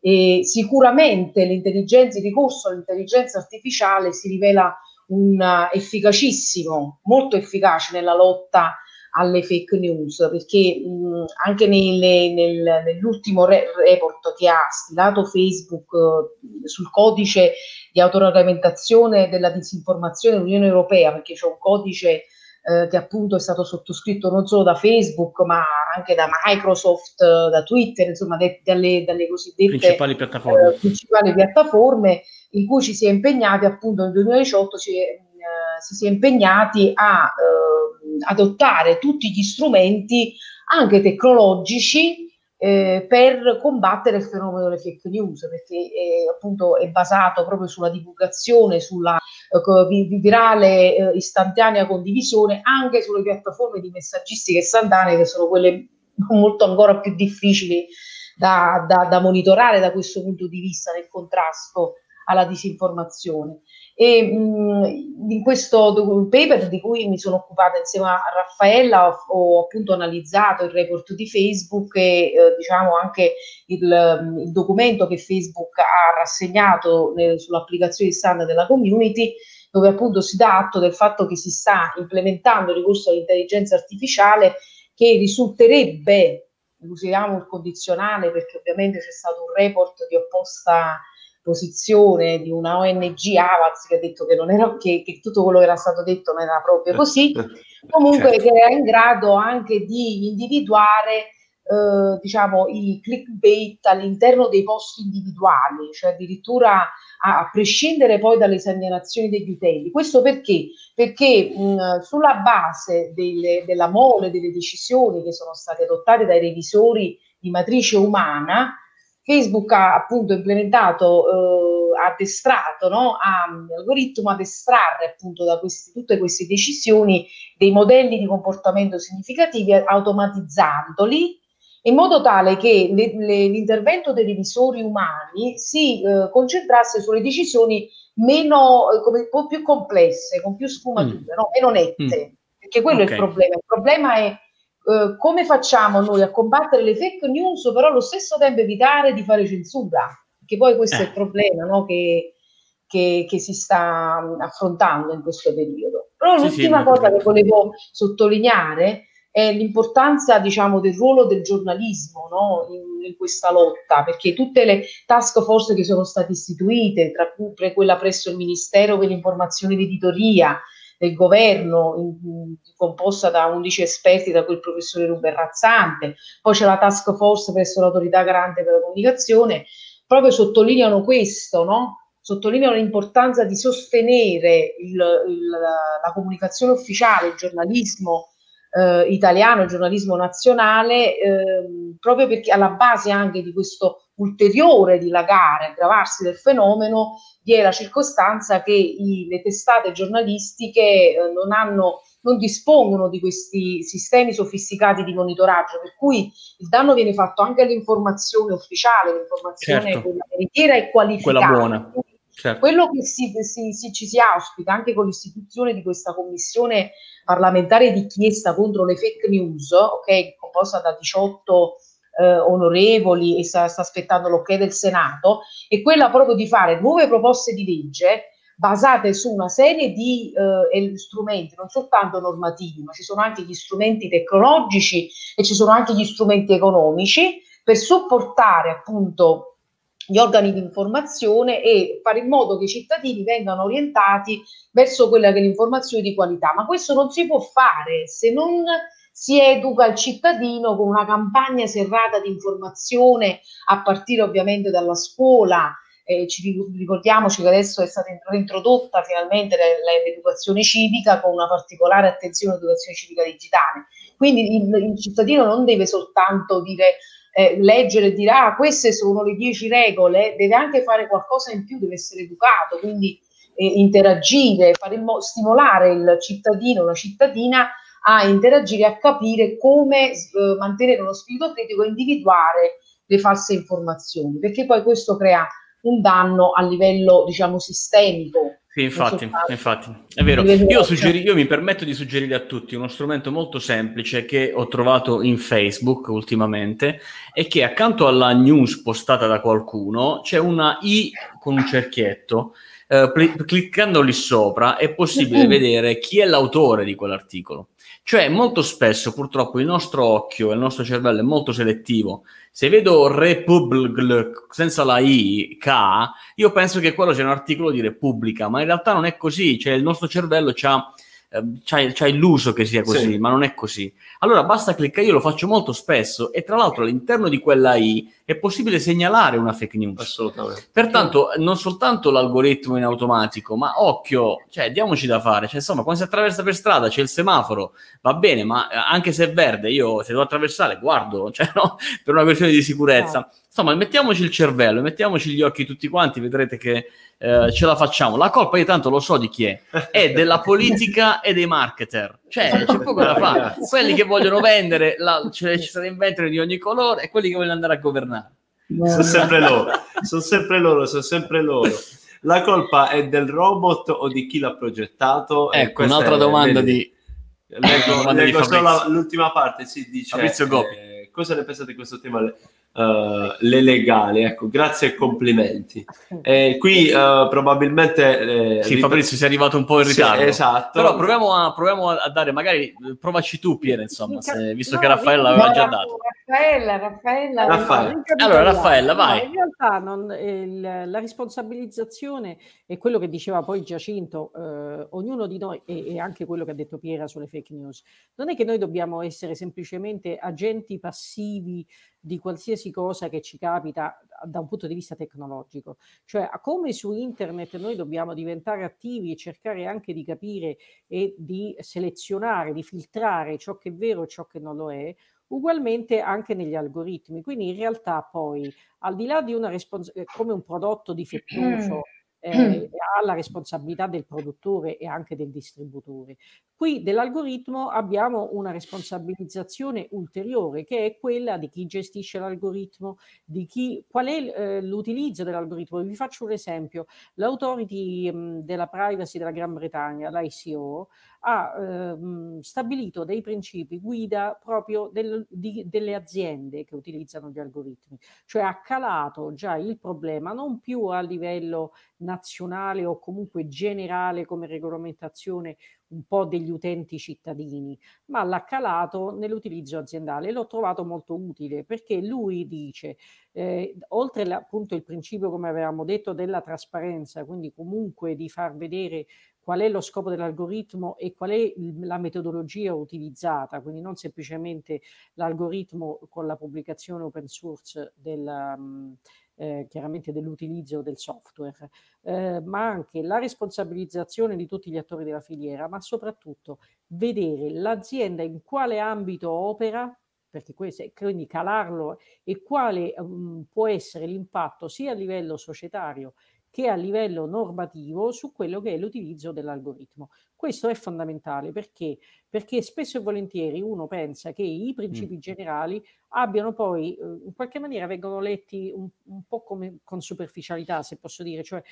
Speaker 3: e sicuramente l'intelligenza, il ricorso all'intelligenza artificiale si rivela un efficacissimo, molto efficace nella lotta alle fake news, perché mh, anche nelle, nel, nell'ultimo re- report che ha stilato Facebook uh, sul codice di autoregolamentazione della disinformazione dell'Unione Europea, perché c'è un codice eh, che appunto è stato sottoscritto non solo da Facebook ma anche da Microsoft, da Twitter, insomma de- dalle, dalle, cosiddette
Speaker 1: principali piattaforme.
Speaker 3: Eh, principali piattaforme in cui ci si è impegnati appunto nel 2018 ci, eh, si è impegnati a eh, adottare tutti gli strumenti anche tecnologici eh, per combattere il fenomeno delle fake news, perché è, appunto è basato proprio sulla divulgazione, sulla eh, virale eh, istantanea condivisione, anche sulle piattaforme di messaggistica istantanea, che sono quelle molto ancora più difficili da, da, da monitorare da questo punto di vista nel contrasto alla disinformazione. E mh, in questo paper di cui mi sono occupata insieme a Raffaella ho, ho appunto analizzato il report di Facebook e eh, diciamo anche il, il, documento che Facebook ha rassegnato eh, sull'applicazione standard della community dove appunto si dà atto del fatto che si sta implementando il ricorso all'intelligenza artificiale che risulterebbe, usiamo il condizionale perché ovviamente c'è stato un report di opposta posizione di una ONG Avaz che ha detto che, non era, che, che, tutto quello che era stato detto non era proprio così, comunque certo. che era in grado anche di individuare eh, diciamo i clickbait all'interno dei post individuali, cioè addirittura a, a prescindere poi dalle segnalazioni degli utenti. Questo perché? Perché mh, sulla base delle, della mole delle decisioni che sono state adottate dai revisori di matrice umana, Facebook ha appunto implementato, eh, addestrato, no? ha l'algoritmo ad estrarre appunto da questi, tutte queste decisioni dei modelli di comportamento significativi automatizzandoli in modo tale che le, le, l'intervento dei revisori umani si eh, concentrasse sulle decisioni meno, eh, come, un po' più complesse, con più sfumature, mm. no? meno nette, mm. perché quello okay. è il problema. Il problema è eh, come facciamo noi a combattere le fake news, però allo stesso tempo evitare di fare censura, perché poi questo eh. è il eh. problema no? che, che, che, si sta affrontando in questo periodo. Però sì, l'ultima sì, cosa che volevo sottolineare è l'importanza, diciamo, del ruolo del giornalismo no? in, in, questa lotta, perché tutte le task force che sono state istituite, tra cui quella presso il Ministero per l'informazione ed editoria, del governo, in, composta da 11 esperti, da quel professore Ruben Razzante, poi c'è la task force presso l'autorità garante per la comunicazione, proprio sottolineano questo, no? sottolineo l'importanza di sostenere il, il, la comunicazione ufficiale, il giornalismo eh, italiano, il giornalismo nazionale, eh, proprio perché alla base anche di questo ulteriore dilagare, aggravarsi del fenomeno, vi è la circostanza che i, le testate giornalistiche eh, non hanno non dispongono di questi sistemi sofisticati di monitoraggio, per cui il danno viene fatto anche all'informazione ufficiale, l'informazione certo. veritiera e qualificata.
Speaker 1: Quella buona.
Speaker 3: Certo. Quello che si, si, si, ci si auspica anche con l'istituzione di questa commissione parlamentare di inchiesta contro le fake news, ok, composta da 18 eh, onorevoli e sta, sta aspettando l'ok del Senato, è quella proprio di fare nuove proposte di legge basate su una serie di eh, strumenti, non soltanto normativi, ma ci sono anche gli strumenti tecnologici e ci sono anche gli strumenti economici per supportare appunto gli organi di informazione e fare in modo che i cittadini vengano orientati verso quella che è l'informazione di qualità. Ma questo non si può fare se non si educa il cittadino con una campagna serrata di informazione a partire ovviamente dalla scuola. Eh, ci ricordiamoci che adesso è stata introdotta finalmente l'educazione civica con una particolare attenzione all'educazione civica digitale. Quindi il, il cittadino non deve soltanto dire eh, leggere e dire ah queste sono le dieci regole, deve anche fare qualcosa in più, deve essere educato, quindi eh, interagire, mo- stimolare il cittadino, la cittadina a interagire, a capire come eh, mantenere uno spirito critico e individuare le false informazioni, perché poi questo crea un danno a livello, diciamo, sistemico
Speaker 1: sì, infatti, infatti, è vero. Io, suggeri, io, mi permetto di suggerire a tutti uno strumento molto semplice che ho trovato in Facebook ultimamente e che accanto alla news postata da qualcuno c'è una I con un cerchietto. Eh, cliccando lì sopra è possibile vedere chi è l'autore di quell'articolo. Cioè, molto spesso, purtroppo, il nostro occhio e il nostro cervello è molto selettivo. Se vedo Republic senza la I, K, io penso che quello sia un articolo di Repubblica, ma in realtà non è così. Cioè, il nostro cervello ha Ehm, c'hai, c'hai illuso che sia così, sì. ma non è così. Allora basta cliccare, io lo faccio molto spesso e tra l'altro all'interno di quella I è possibile segnalare una fake news.
Speaker 4: Assolutamente.
Speaker 1: Pertanto non soltanto l'algoritmo in automatico, ma occhio, cioè diamoci da fare, cioè insomma quando si attraversa per strada c'è il semaforo, va bene, ma eh, anche se è verde, io se devo attraversare guardo, cioè no, per una questione di sicurezza. No. Insomma, mettiamoci il cervello, mettiamoci gli occhi tutti quanti, vedrete che eh, ce la facciamo. La colpa io tanto lo so di chi è, è della politica e dei marketer. Cioè, c'è poco da fare. Quelli che vogliono vendere, la, cioè, ci sono inventori di ogni colore e quelli che vogliono andare a governare.
Speaker 4: Sono sempre loro, sono sempre loro, sono sempre loro. La colpa è del robot o di chi l'ha progettato?
Speaker 1: Ecco, un'altra domanda di...
Speaker 4: Leggo, leggo di solo l'ultima parte, si dice...
Speaker 1: Fabrizio Gopi. Eh,
Speaker 4: cosa ne pensate di questo tema? Uh, le legali, ecco, grazie e complimenti. Eh, qui uh, probabilmente...
Speaker 1: Eh, sì, Fabrizio, sei arrivato un po' in ritardo.
Speaker 4: Sì, esatto.
Speaker 1: Però proviamo a, proviamo a, dare, magari, provaci tu Piera, insomma, se, visto no, che Raffaella l'aveva già dato.
Speaker 3: Raffaella, Raffaella.
Speaker 1: Raffaella. Allora, Raffaella, vai.
Speaker 2: No, in realtà non, il, la responsabilizzazione è quello che diceva poi Giacinto, eh, ognuno di noi, e, e anche quello che ha detto Piera sulle fake news, non è che noi dobbiamo essere semplicemente agenti passivi di qualsiasi cosa che ci capita da un punto di vista tecnologico. Cioè, come su internet noi dobbiamo diventare attivi e cercare anche di capire e di selezionare, di filtrare ciò che è vero e ciò che non lo è, ugualmente anche negli algoritmi. Quindi in realtà poi, al di là di una responsabilità, come un prodotto difettoso, eh, ha la responsabilità del produttore e anche del distributore. Qui dell'algoritmo abbiamo una responsabilizzazione ulteriore che è quella di chi gestisce l'algoritmo, di chi, qual è eh, l'utilizzo dell'algoritmo. Vi faccio un esempio. L'autority mh, della privacy della Gran Bretagna, l'ICO, ha ehm, stabilito dei principi guida proprio del, di, delle aziende che utilizzano gli algoritmi, cioè ha calato già il problema non più a livello nazionale o comunque generale come regolamentazione un po' degli utenti cittadini, ma l'ha calato nell'utilizzo aziendale. L'ho trovato molto utile perché lui dice, eh, oltre appunto il principio, come avevamo detto, della trasparenza, quindi comunque di far vedere qual è lo scopo dell'algoritmo e qual è la metodologia utilizzata, quindi non semplicemente l'algoritmo con la pubblicazione open source del, um, eh, chiaramente dell'utilizzo del software, eh, ma anche la responsabilizzazione di tutti gli attori della filiera, ma soprattutto vedere l'azienda in quale ambito opera perché questo, quindi calarlo e quale um, può essere l'impatto sia a livello societario che a livello normativo su quello che è l'utilizzo dell'algoritmo. Questo è fondamentale perché? Perché spesso e volentieri uno pensa che i principi mm. generali abbiano poi, eh, in qualche maniera, vengono letti un, un, po' come con superficialità, se posso dire. Cioè,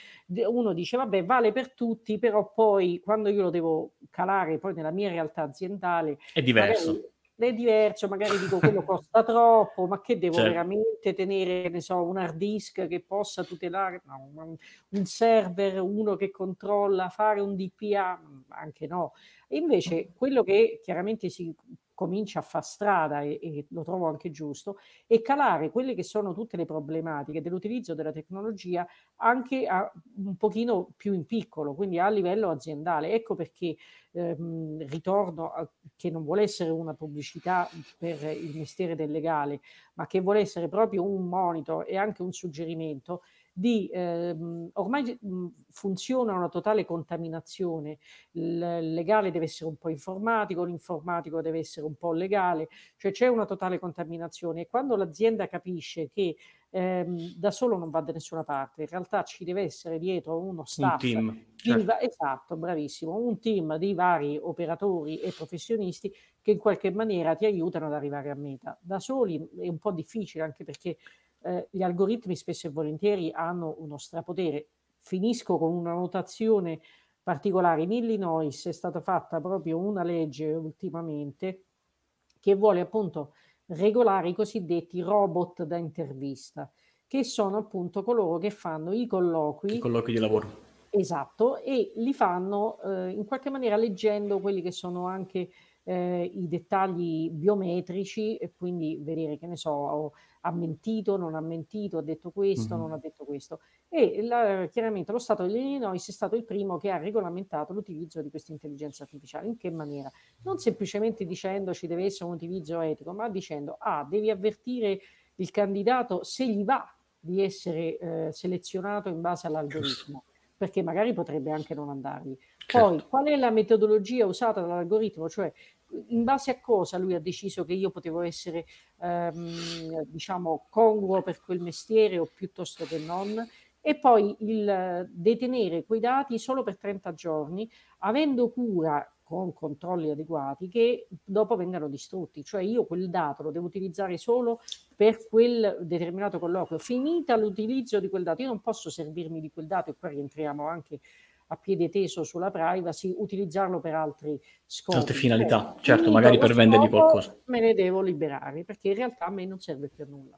Speaker 2: uno dice, vabbè, vale per tutti, però poi quando io lo devo calare poi nella mia realtà aziendale...
Speaker 1: È diverso.
Speaker 2: Magari, è diverso, magari dico quello costa troppo, ma che devo certo. veramente tenere, ne so, un hard disk che possa tutelare, no, un, server, uno che controlla, fare un DPA, anche no. E invece quello che chiaramente si comincia a far strada e, e, lo trovo anche giusto, e calare quelle che sono tutte le problematiche dell'utilizzo della tecnologia anche a, un pochino più in piccolo, quindi a livello aziendale. Ecco perché ehm, ritorno a, che non vuole essere una pubblicità per il mestiere del legale, ma che vuole essere proprio un monito e anche un suggerimento di ehm, ormai mh, funziona una totale contaminazione. Il legale deve essere un po' informatico, l'informatico deve essere un po' legale, cioè c'è una totale contaminazione e quando l'azienda capisce che ehm, da solo non va da nessuna parte, in realtà ci deve essere dietro uno staff. Un team. Certo. esatto, bravissimo, un team di vari operatori e professionisti che in qualche maniera ti aiutano ad arrivare a meta. Da soli è un po' difficile anche perché eh, gli algoritmi spesso e volentieri hanno uno strapotere. Finisco con una notazione particolare. In Illinois è stata fatta proprio una legge ultimamente che vuole appunto regolare i cosiddetti robot da intervista, che sono appunto coloro che fanno i colloqui.
Speaker 1: I colloqui di lavoro.
Speaker 2: Esatto, e li fanno eh, in qualche maniera leggendo quelli che sono anche eh, i dettagli biometrici e quindi vedere che ne so, ha mentito, non ha mentito, ha detto questo, mm-hmm. non ha detto questo. E la, chiaramente lo Stato dell'Illinois è stato il primo che ha regolamentato l'utilizzo di questa intelligenza artificiale. In che maniera? Non semplicemente dicendo ci deve essere un utilizzo etico, ma dicendo, ah, devi avvertire il candidato se gli va di essere eh, selezionato in base all'algoritmo, perché magari potrebbe anche non andargli. Certo. Poi, qual è la metodologia usata dall'algoritmo? Cioè, in base a cosa lui ha deciso che io potevo essere, ehm, diciamo, congruo per quel mestiere o piuttosto che non? E poi il detenere quei dati solo per 30 giorni, avendo cura con controlli adeguati che dopo vengano distrutti. Cioè io quel dato lo devo utilizzare solo per quel determinato colloquio. Finita l'utilizzo di quel dato, io non posso servirmi di quel dato e qua rientriamo anche a piede teso sulla privacy, utilizzarlo per altri scopi.
Speaker 1: Altre finalità, cioè, certo, magari per vendergli qualcosa.
Speaker 2: Me ne devo liberare perché in realtà a me non serve per nulla.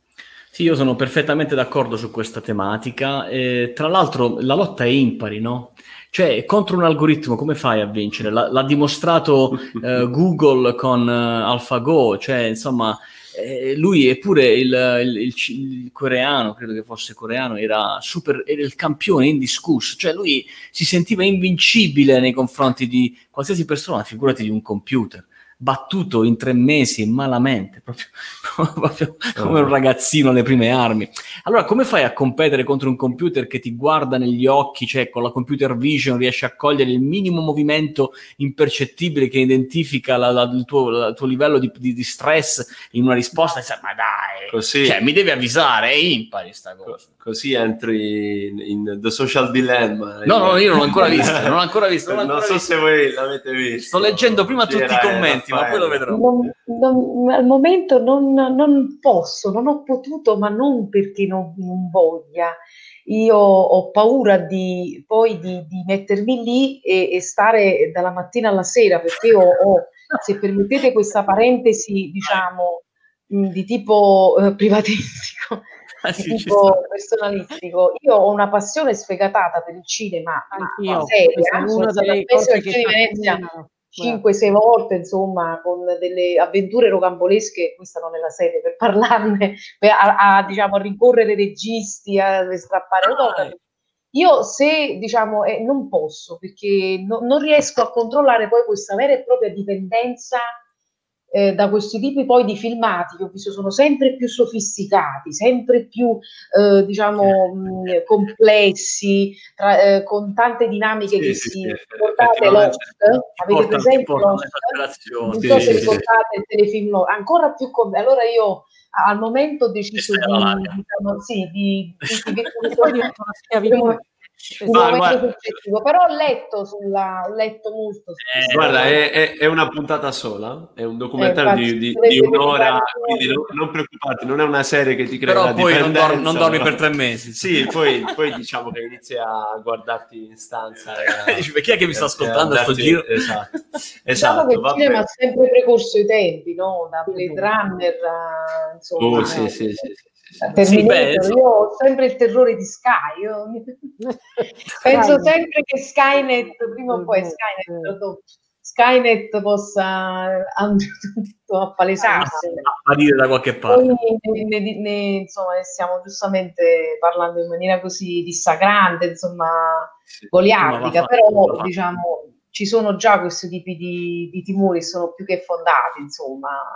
Speaker 1: Sì, io sono perfettamente d'accordo su questa tematica. Eh, tra l'altro, la lotta è impari, no? Cioè, contro un algoritmo come fai a vincere? L- l'ha dimostrato eh, Google con eh, AlphaGo, cioè, insomma, eh, lui eppure il, il, il, il, coreano, credo che fosse coreano, era, super, era il campione indiscusso, cioè lui si sentiva invincibile nei confronti di qualsiasi persona, figurati di un computer battuto in tre mesi malamente, proprio, proprio come un ragazzino alle prime armi. Allora, come fai a competere contro un computer che ti guarda negli occhi, cioè con la computer vision riesce a cogliere il minimo movimento impercettibile che identifica la, la, il, tuo, la, il, tuo, livello di, di, di, stress in una risposta? E sai, ma dai, Così. Cioè, mi devi avvisare, è impari sta cosa
Speaker 4: così entri in, in, The Social Dilemma.
Speaker 1: No, no, io non l'ho ancora visto. Non, l'ho ancora visto,
Speaker 4: non,
Speaker 1: non
Speaker 4: so
Speaker 1: visto.
Speaker 4: se voi l'avete visto.
Speaker 1: Sto leggendo prima tutti i commenti, ma poi lo vedrò.
Speaker 3: Non, non, al momento non, non, posso, non ho potuto, ma non perché non, voglia. Io ho paura di poi di, di mettermi lì e, e, stare dalla mattina alla sera perché ho, ho se permettete questa parentesi, diciamo, di tipo eh, privatistico ah, sì, tipo personalistico. Io ho una passione sfegatata per il cinema,
Speaker 2: Anch'io. seria,
Speaker 3: sono stata cinema Venezia 5-6 volte, insomma, con delle avventure rocambolesche, questa non è la sede per parlarne, a, a, diciamo, a rincorrere registi, a strappare ah, io se diciamo eh, non posso perché no, non riesco a controllare poi questa vera e propria dipendenza eh, da questi tipi poi di filmati che ho visto sono sempre più sofisticati, sempre più eh, diciamo mh, complessi, tra, eh, con tante dinamiche sì, che sì, si sì, ricordate Lost, avete presente Lost? Non so se ricordate il telefilm ancora più com- allora io al momento ho deciso di, diciamo, sì, di, di, di, di, di però ho letto, sulla, ho letto molto.
Speaker 4: Eh, guarda, è, è, è, una puntata sola, è un documentario eh, di, di, di, un'ora, quindi non, non, preoccuparti, non è una serie che ti crea
Speaker 1: Però poi non, dormi, non dormi per tre mesi.
Speaker 4: Sì, poi, poi, diciamo che inizi a guardarti in stanza.
Speaker 1: E Dici, chi è che mi sta ascoltando a sto giro?
Speaker 4: Esatto.
Speaker 3: esatto diciamo che il cinema ha sempre precorso i tempi, no? Da Blade Runner a, insomma...
Speaker 4: Oh, sì, sì, sì. sì.
Speaker 3: Sì, beh, io ho sempre il terrore di Sky. Io... Penso sempre che Skynet, prima o poi Skynet, Skynet possa tutto appalesarsi.
Speaker 1: Apparire da qualche parte.
Speaker 3: Poi ne, ne, ne, insomma, stiamo giustamente parlando in maniera così dissacrante, insomma, sì, goliardica, però diciamo ci sono già questi tipi di, di timori, sono più che fondati, insomma.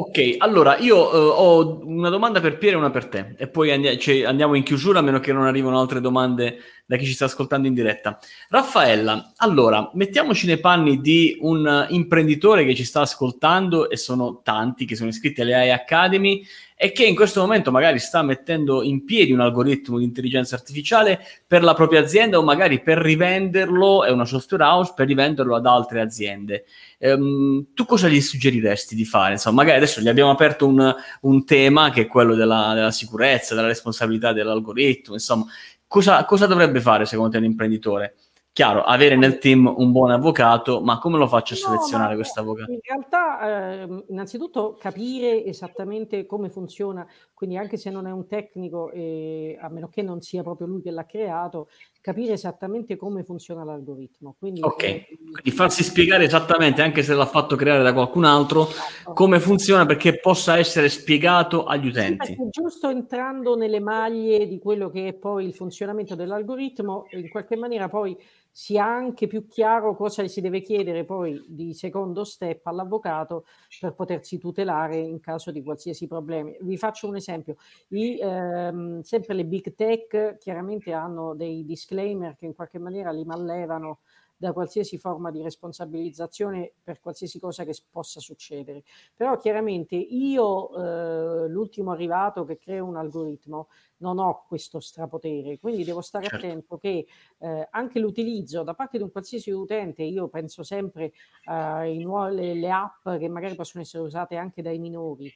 Speaker 1: Ok, allora io uh, ho una domanda per Piero e una per te e poi andi- cioè, andiamo in chiusura a meno che non arrivino altre domande da chi ci sta ascoltando in diretta. Raffaella, allora mettiamoci nei panni di un imprenditore che ci sta ascoltando e sono tanti che sono iscritti alle AI Academy e che in questo momento magari sta mettendo in piedi un algoritmo di intelligenza artificiale per la propria azienda o magari per rivenderlo, è una software house, per rivenderlo ad altre aziende. Ehm, tu cosa gli suggeriresti di fare? Insomma, magari adesso gli abbiamo aperto un, un tema che è quello della, della, sicurezza, della responsabilità dell'algoritmo, insomma, cosa, cosa dovrebbe fare secondo te un imprenditore? Chiaro, avere nel team un buon avvocato, ma come lo faccio a selezionare no, questo avvocato?
Speaker 2: In realtà, eh, innanzitutto capire esattamente come funziona, quindi anche se non è un tecnico, eh, a meno che non sia proprio lui che l'ha creato, capire esattamente come funziona l'algoritmo. Quindi,
Speaker 1: ok, eh, quindi farsi spiegare esattamente, anche se l'ha fatto creare da qualcun altro, esatto. come funziona perché possa essere spiegato agli utenti.
Speaker 2: Sì, giusto entrando nelle maglie di quello che è poi il funzionamento dell'algoritmo, in qualche maniera poi sia anche più chiaro cosa si deve chiedere poi di secondo step all'avvocato per potersi tutelare in caso di qualsiasi problema. Vi faccio un esempio, I, ehm, sempre le big tech chiaramente hanno dei disclaimer che in qualche maniera li mallevano da qualsiasi forma di responsabilizzazione per qualsiasi cosa che possa succedere. Però chiaramente io, eh, l'ultimo arrivato che crea un algoritmo, non ho questo strapotere, quindi devo stare certo. attento che eh, anche l'utilizzo da parte di un qualsiasi utente, io penso sempre alle eh, app che magari possono essere usate anche dai minori,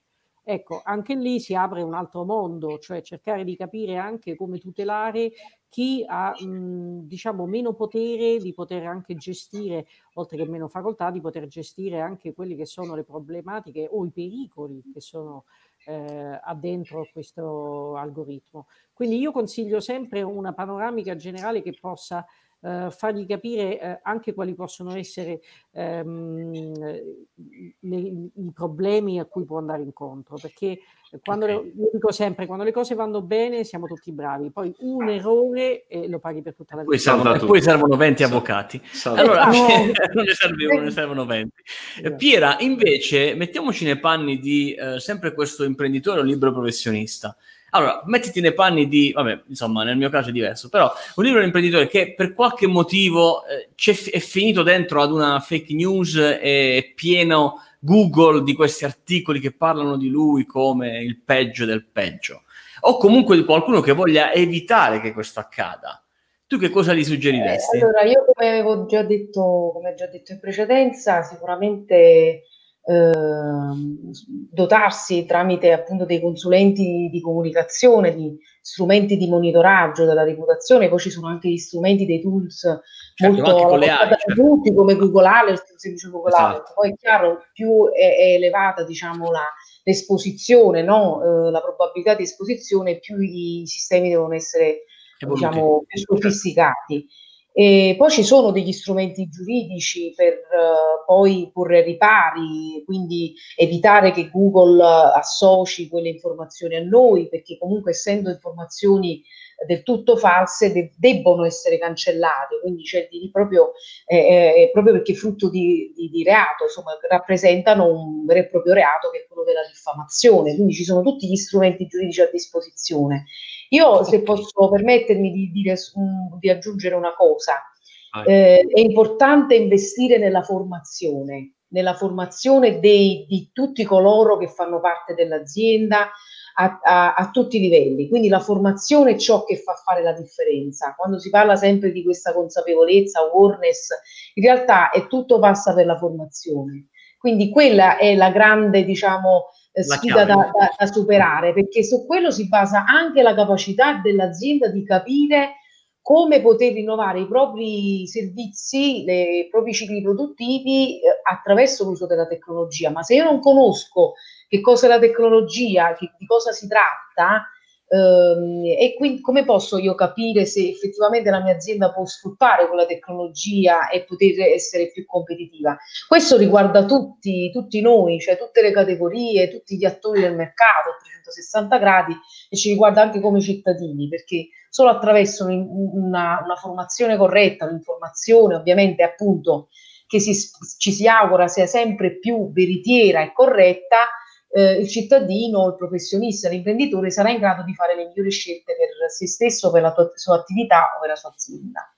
Speaker 2: Ecco, anche lì si apre un altro mondo, cioè cercare di capire anche come tutelare chi ha, mh, diciamo, meno potere di poter anche gestire, oltre che meno facoltà, di poter gestire anche quelle che sono le problematiche o i pericoli che sono eh, addentro questo algoritmo. Quindi io consiglio sempre una panoramica generale che possa eh, fargli capire eh, anche quali possono essere ehm, le, i problemi a cui può andare incontro, perché quando okay. io dico sempre, quando le cose vanno bene siamo tutti bravi, poi un errore e lo paghi per tutta la vita.
Speaker 1: Poi servono, e poi servono 20 avvocati. Salve. Allora, no. non ne serve uno, ne servono 20. Esatto. Piera, invece, mettiamoci nei panni di eh, sempre questo imprenditore o libero professionista. Allora, mettiti nei panni di, vabbè, insomma, nel mio caso è diverso, però un libero imprenditore che per qualche motivo eh, è finito dentro ad una fake news e è pieno Google di questi articoli che parlano di lui come il peggio del peggio, o comunque di qualcuno che voglia evitare che questo accada. Tu che cosa gli suggeriresti?
Speaker 3: Eh, allora, io come avevo già detto, come già detto in precedenza, sicuramente dotarsi tramite appunto dei consulenti di comunicazione, di strumenti di monitoraggio della reputazione, poi ci sono anche gli strumenti dei tools certo, molto con AI, certo. tutti come Google Alert, il semplice Google esatto. Alert. Poi è chiaro, più è, è elevata diciamo la, l'esposizione, no? eh, la probabilità di esposizione, più i sistemi devono essere diciamo, più sofisticati. E poi ci sono degli strumenti giuridici per uh, poi porre ripari, quindi evitare che Google associ quelle informazioni a noi, perché comunque essendo informazioni del tutto false de- debbono essere cancellate, quindi c'è di, proprio, eh, proprio perché frutto di, di, di, reato, insomma, rappresentano un vero e proprio reato che è quello della diffamazione, quindi ci sono tutti gli strumenti giuridici a disposizione. Io, se posso permettermi di, dire, di aggiungere una cosa, eh, è importante investire nella formazione, nella formazione dei, di tutti coloro che fanno parte dell'azienda, a, a, a, tutti i livelli. Quindi la formazione è ciò che fa fare la differenza. Quando si parla sempre di questa consapevolezza, awareness, in realtà è tutto passa per la formazione. Quindi quella è la grande, diciamo, eh, sfida da, da, da superare, perché su quello si basa anche la capacità dell'azienda di capire come poter rinnovare i propri servizi, le, i propri cicli produttivi eh, attraverso l'uso della tecnologia. Ma se io non conosco che cosa è la tecnologia, che, di cosa si tratta, e quindi come posso io capire se effettivamente la mia azienda può sfruttare quella tecnologia e poter essere più competitiva. Questo riguarda tutti, tutti noi, cioè tutte le categorie, tutti gli attori del mercato a 360 gradi e ci riguarda anche come cittadini, perché solo attraverso una, una formazione corretta, un'informazione ovviamente appunto che si, ci si augura sia sempre più veritiera e corretta, eh, il cittadino, il professionista, l'imprenditore sarà in grado di fare le migliori scelte per se stesso, per la tua, sua attività o per la sua azienda.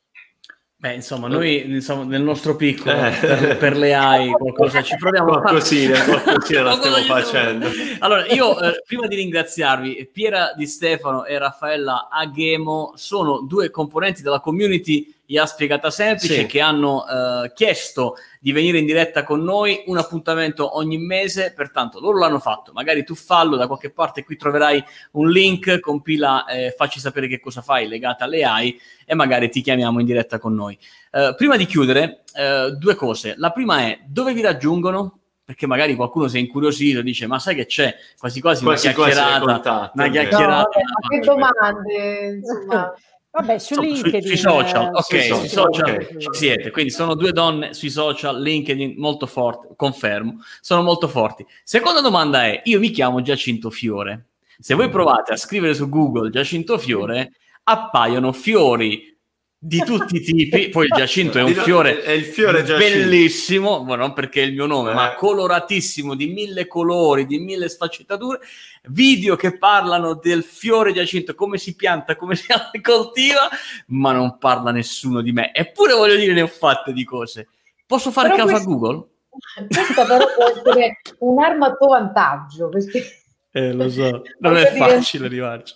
Speaker 1: Beh, insomma, noi insomma, nel nostro piccolo, eh. per, per, le AI, qualcosa ci proviamo
Speaker 4: a qualcosina, qualcosina la stiamo facendo.
Speaker 1: Allora, io eh, prima di ringraziarvi, Piera Di Stefano e Raffaella Aghemo sono due componenti della community IA Spiegata Semplice sì. che hanno eh, chiesto di venire in diretta con noi, un appuntamento ogni mese, pertanto loro l'hanno fatto, magari tu fallo, da qualche parte qui troverai un link, compila, eh, facci sapere che cosa fai legata alle AI e magari ti chiamiamo in diretta con noi. Eh, prima di chiudere, eh, due cose. La prima è dove vi raggiungono? Perché magari qualcuno si è incuriosito e dice: Ma sai che c'è? Quasi quasi, quasi una chiacchierata. Quasi una chiacchierata.
Speaker 3: No, che domande, insomma.
Speaker 2: Vabbè, su LinkedIn.
Speaker 1: Sui, sui social, ok, sui social, social okay. ci siete. Quindi sono due donne sui social, LinkedIn molto forti, confermo, sono molto forti. Seconda domanda è, io mi chiamo Giacinto Fiore. Se voi provate a scrivere su Google Giacinto Fiore, appaiono fiori di tutti i tipi. Poi il Giacinto è un fiore,
Speaker 4: è il fiore
Speaker 1: bellissimo, ma non perché è il mio nome, eh. ma coloratissimo, di mille colori, di mille sfaccettature. Video che parlano del fiore Giacinto, come si pianta, come si coltiva, ma non parla nessuno di me. Eppure voglio dire, ne ho fatte di cose. Posso fare però caso questo, a Google?
Speaker 3: Questa però può essere un'arma a tuo vantaggio, perché...
Speaker 1: Eh, lo so, non è facile arrivarci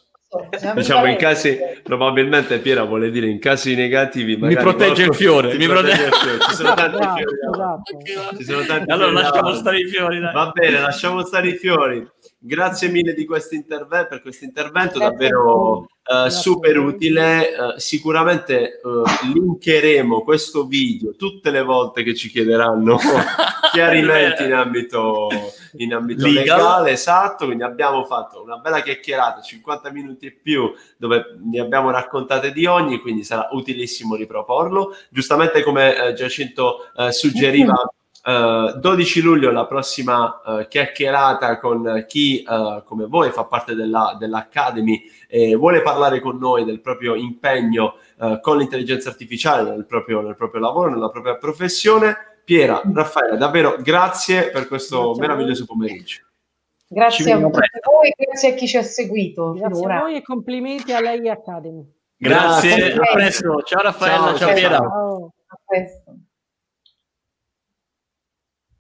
Speaker 4: diciamo in casi probabilmente Piera vuole dire in casi negativi
Speaker 1: mi protegge il fiore mi protegge il
Speaker 4: fiore ci sono tanti esatto, fiori
Speaker 1: esatto. ci sono tanti allora fiori lasciamo stare i fiori dai.
Speaker 4: va bene lasciamo stare i fiori grazie mille di questo intervento per questo intervento davvero uh, super utile. Uh, sicuramente uh, linkeremo questo video tutte le volte che ci chiederanno chiarimenti in ambito, in ambito legale. Esatto quindi abbiamo fatto una bella chiacchierata 50 minuti e più dove ne abbiamo raccontate di ogni quindi sarà utilissimo riproporlo. Giustamente come Giacinto suggeriva Uh, eh, 12 luglio la prossima uh, chiacchierata con chi uh, come voi fa parte della, dell'Academy e vuole parlare con noi del proprio impegno con l'intelligenza artificiale nel proprio, nel proprio, lavoro, nella propria professione. Piera, Raffaele, davvero grazie per questo grazie meraviglioso pomeriggio.
Speaker 3: Grazie a voi grazie a chi ci ha seguito.
Speaker 2: Grazie finora. a voi e complimenti a lei Academy.
Speaker 1: Grazie, grazie. a presto. Ciao Raffaella, ciao, ciao Piera. Ciao. A presto.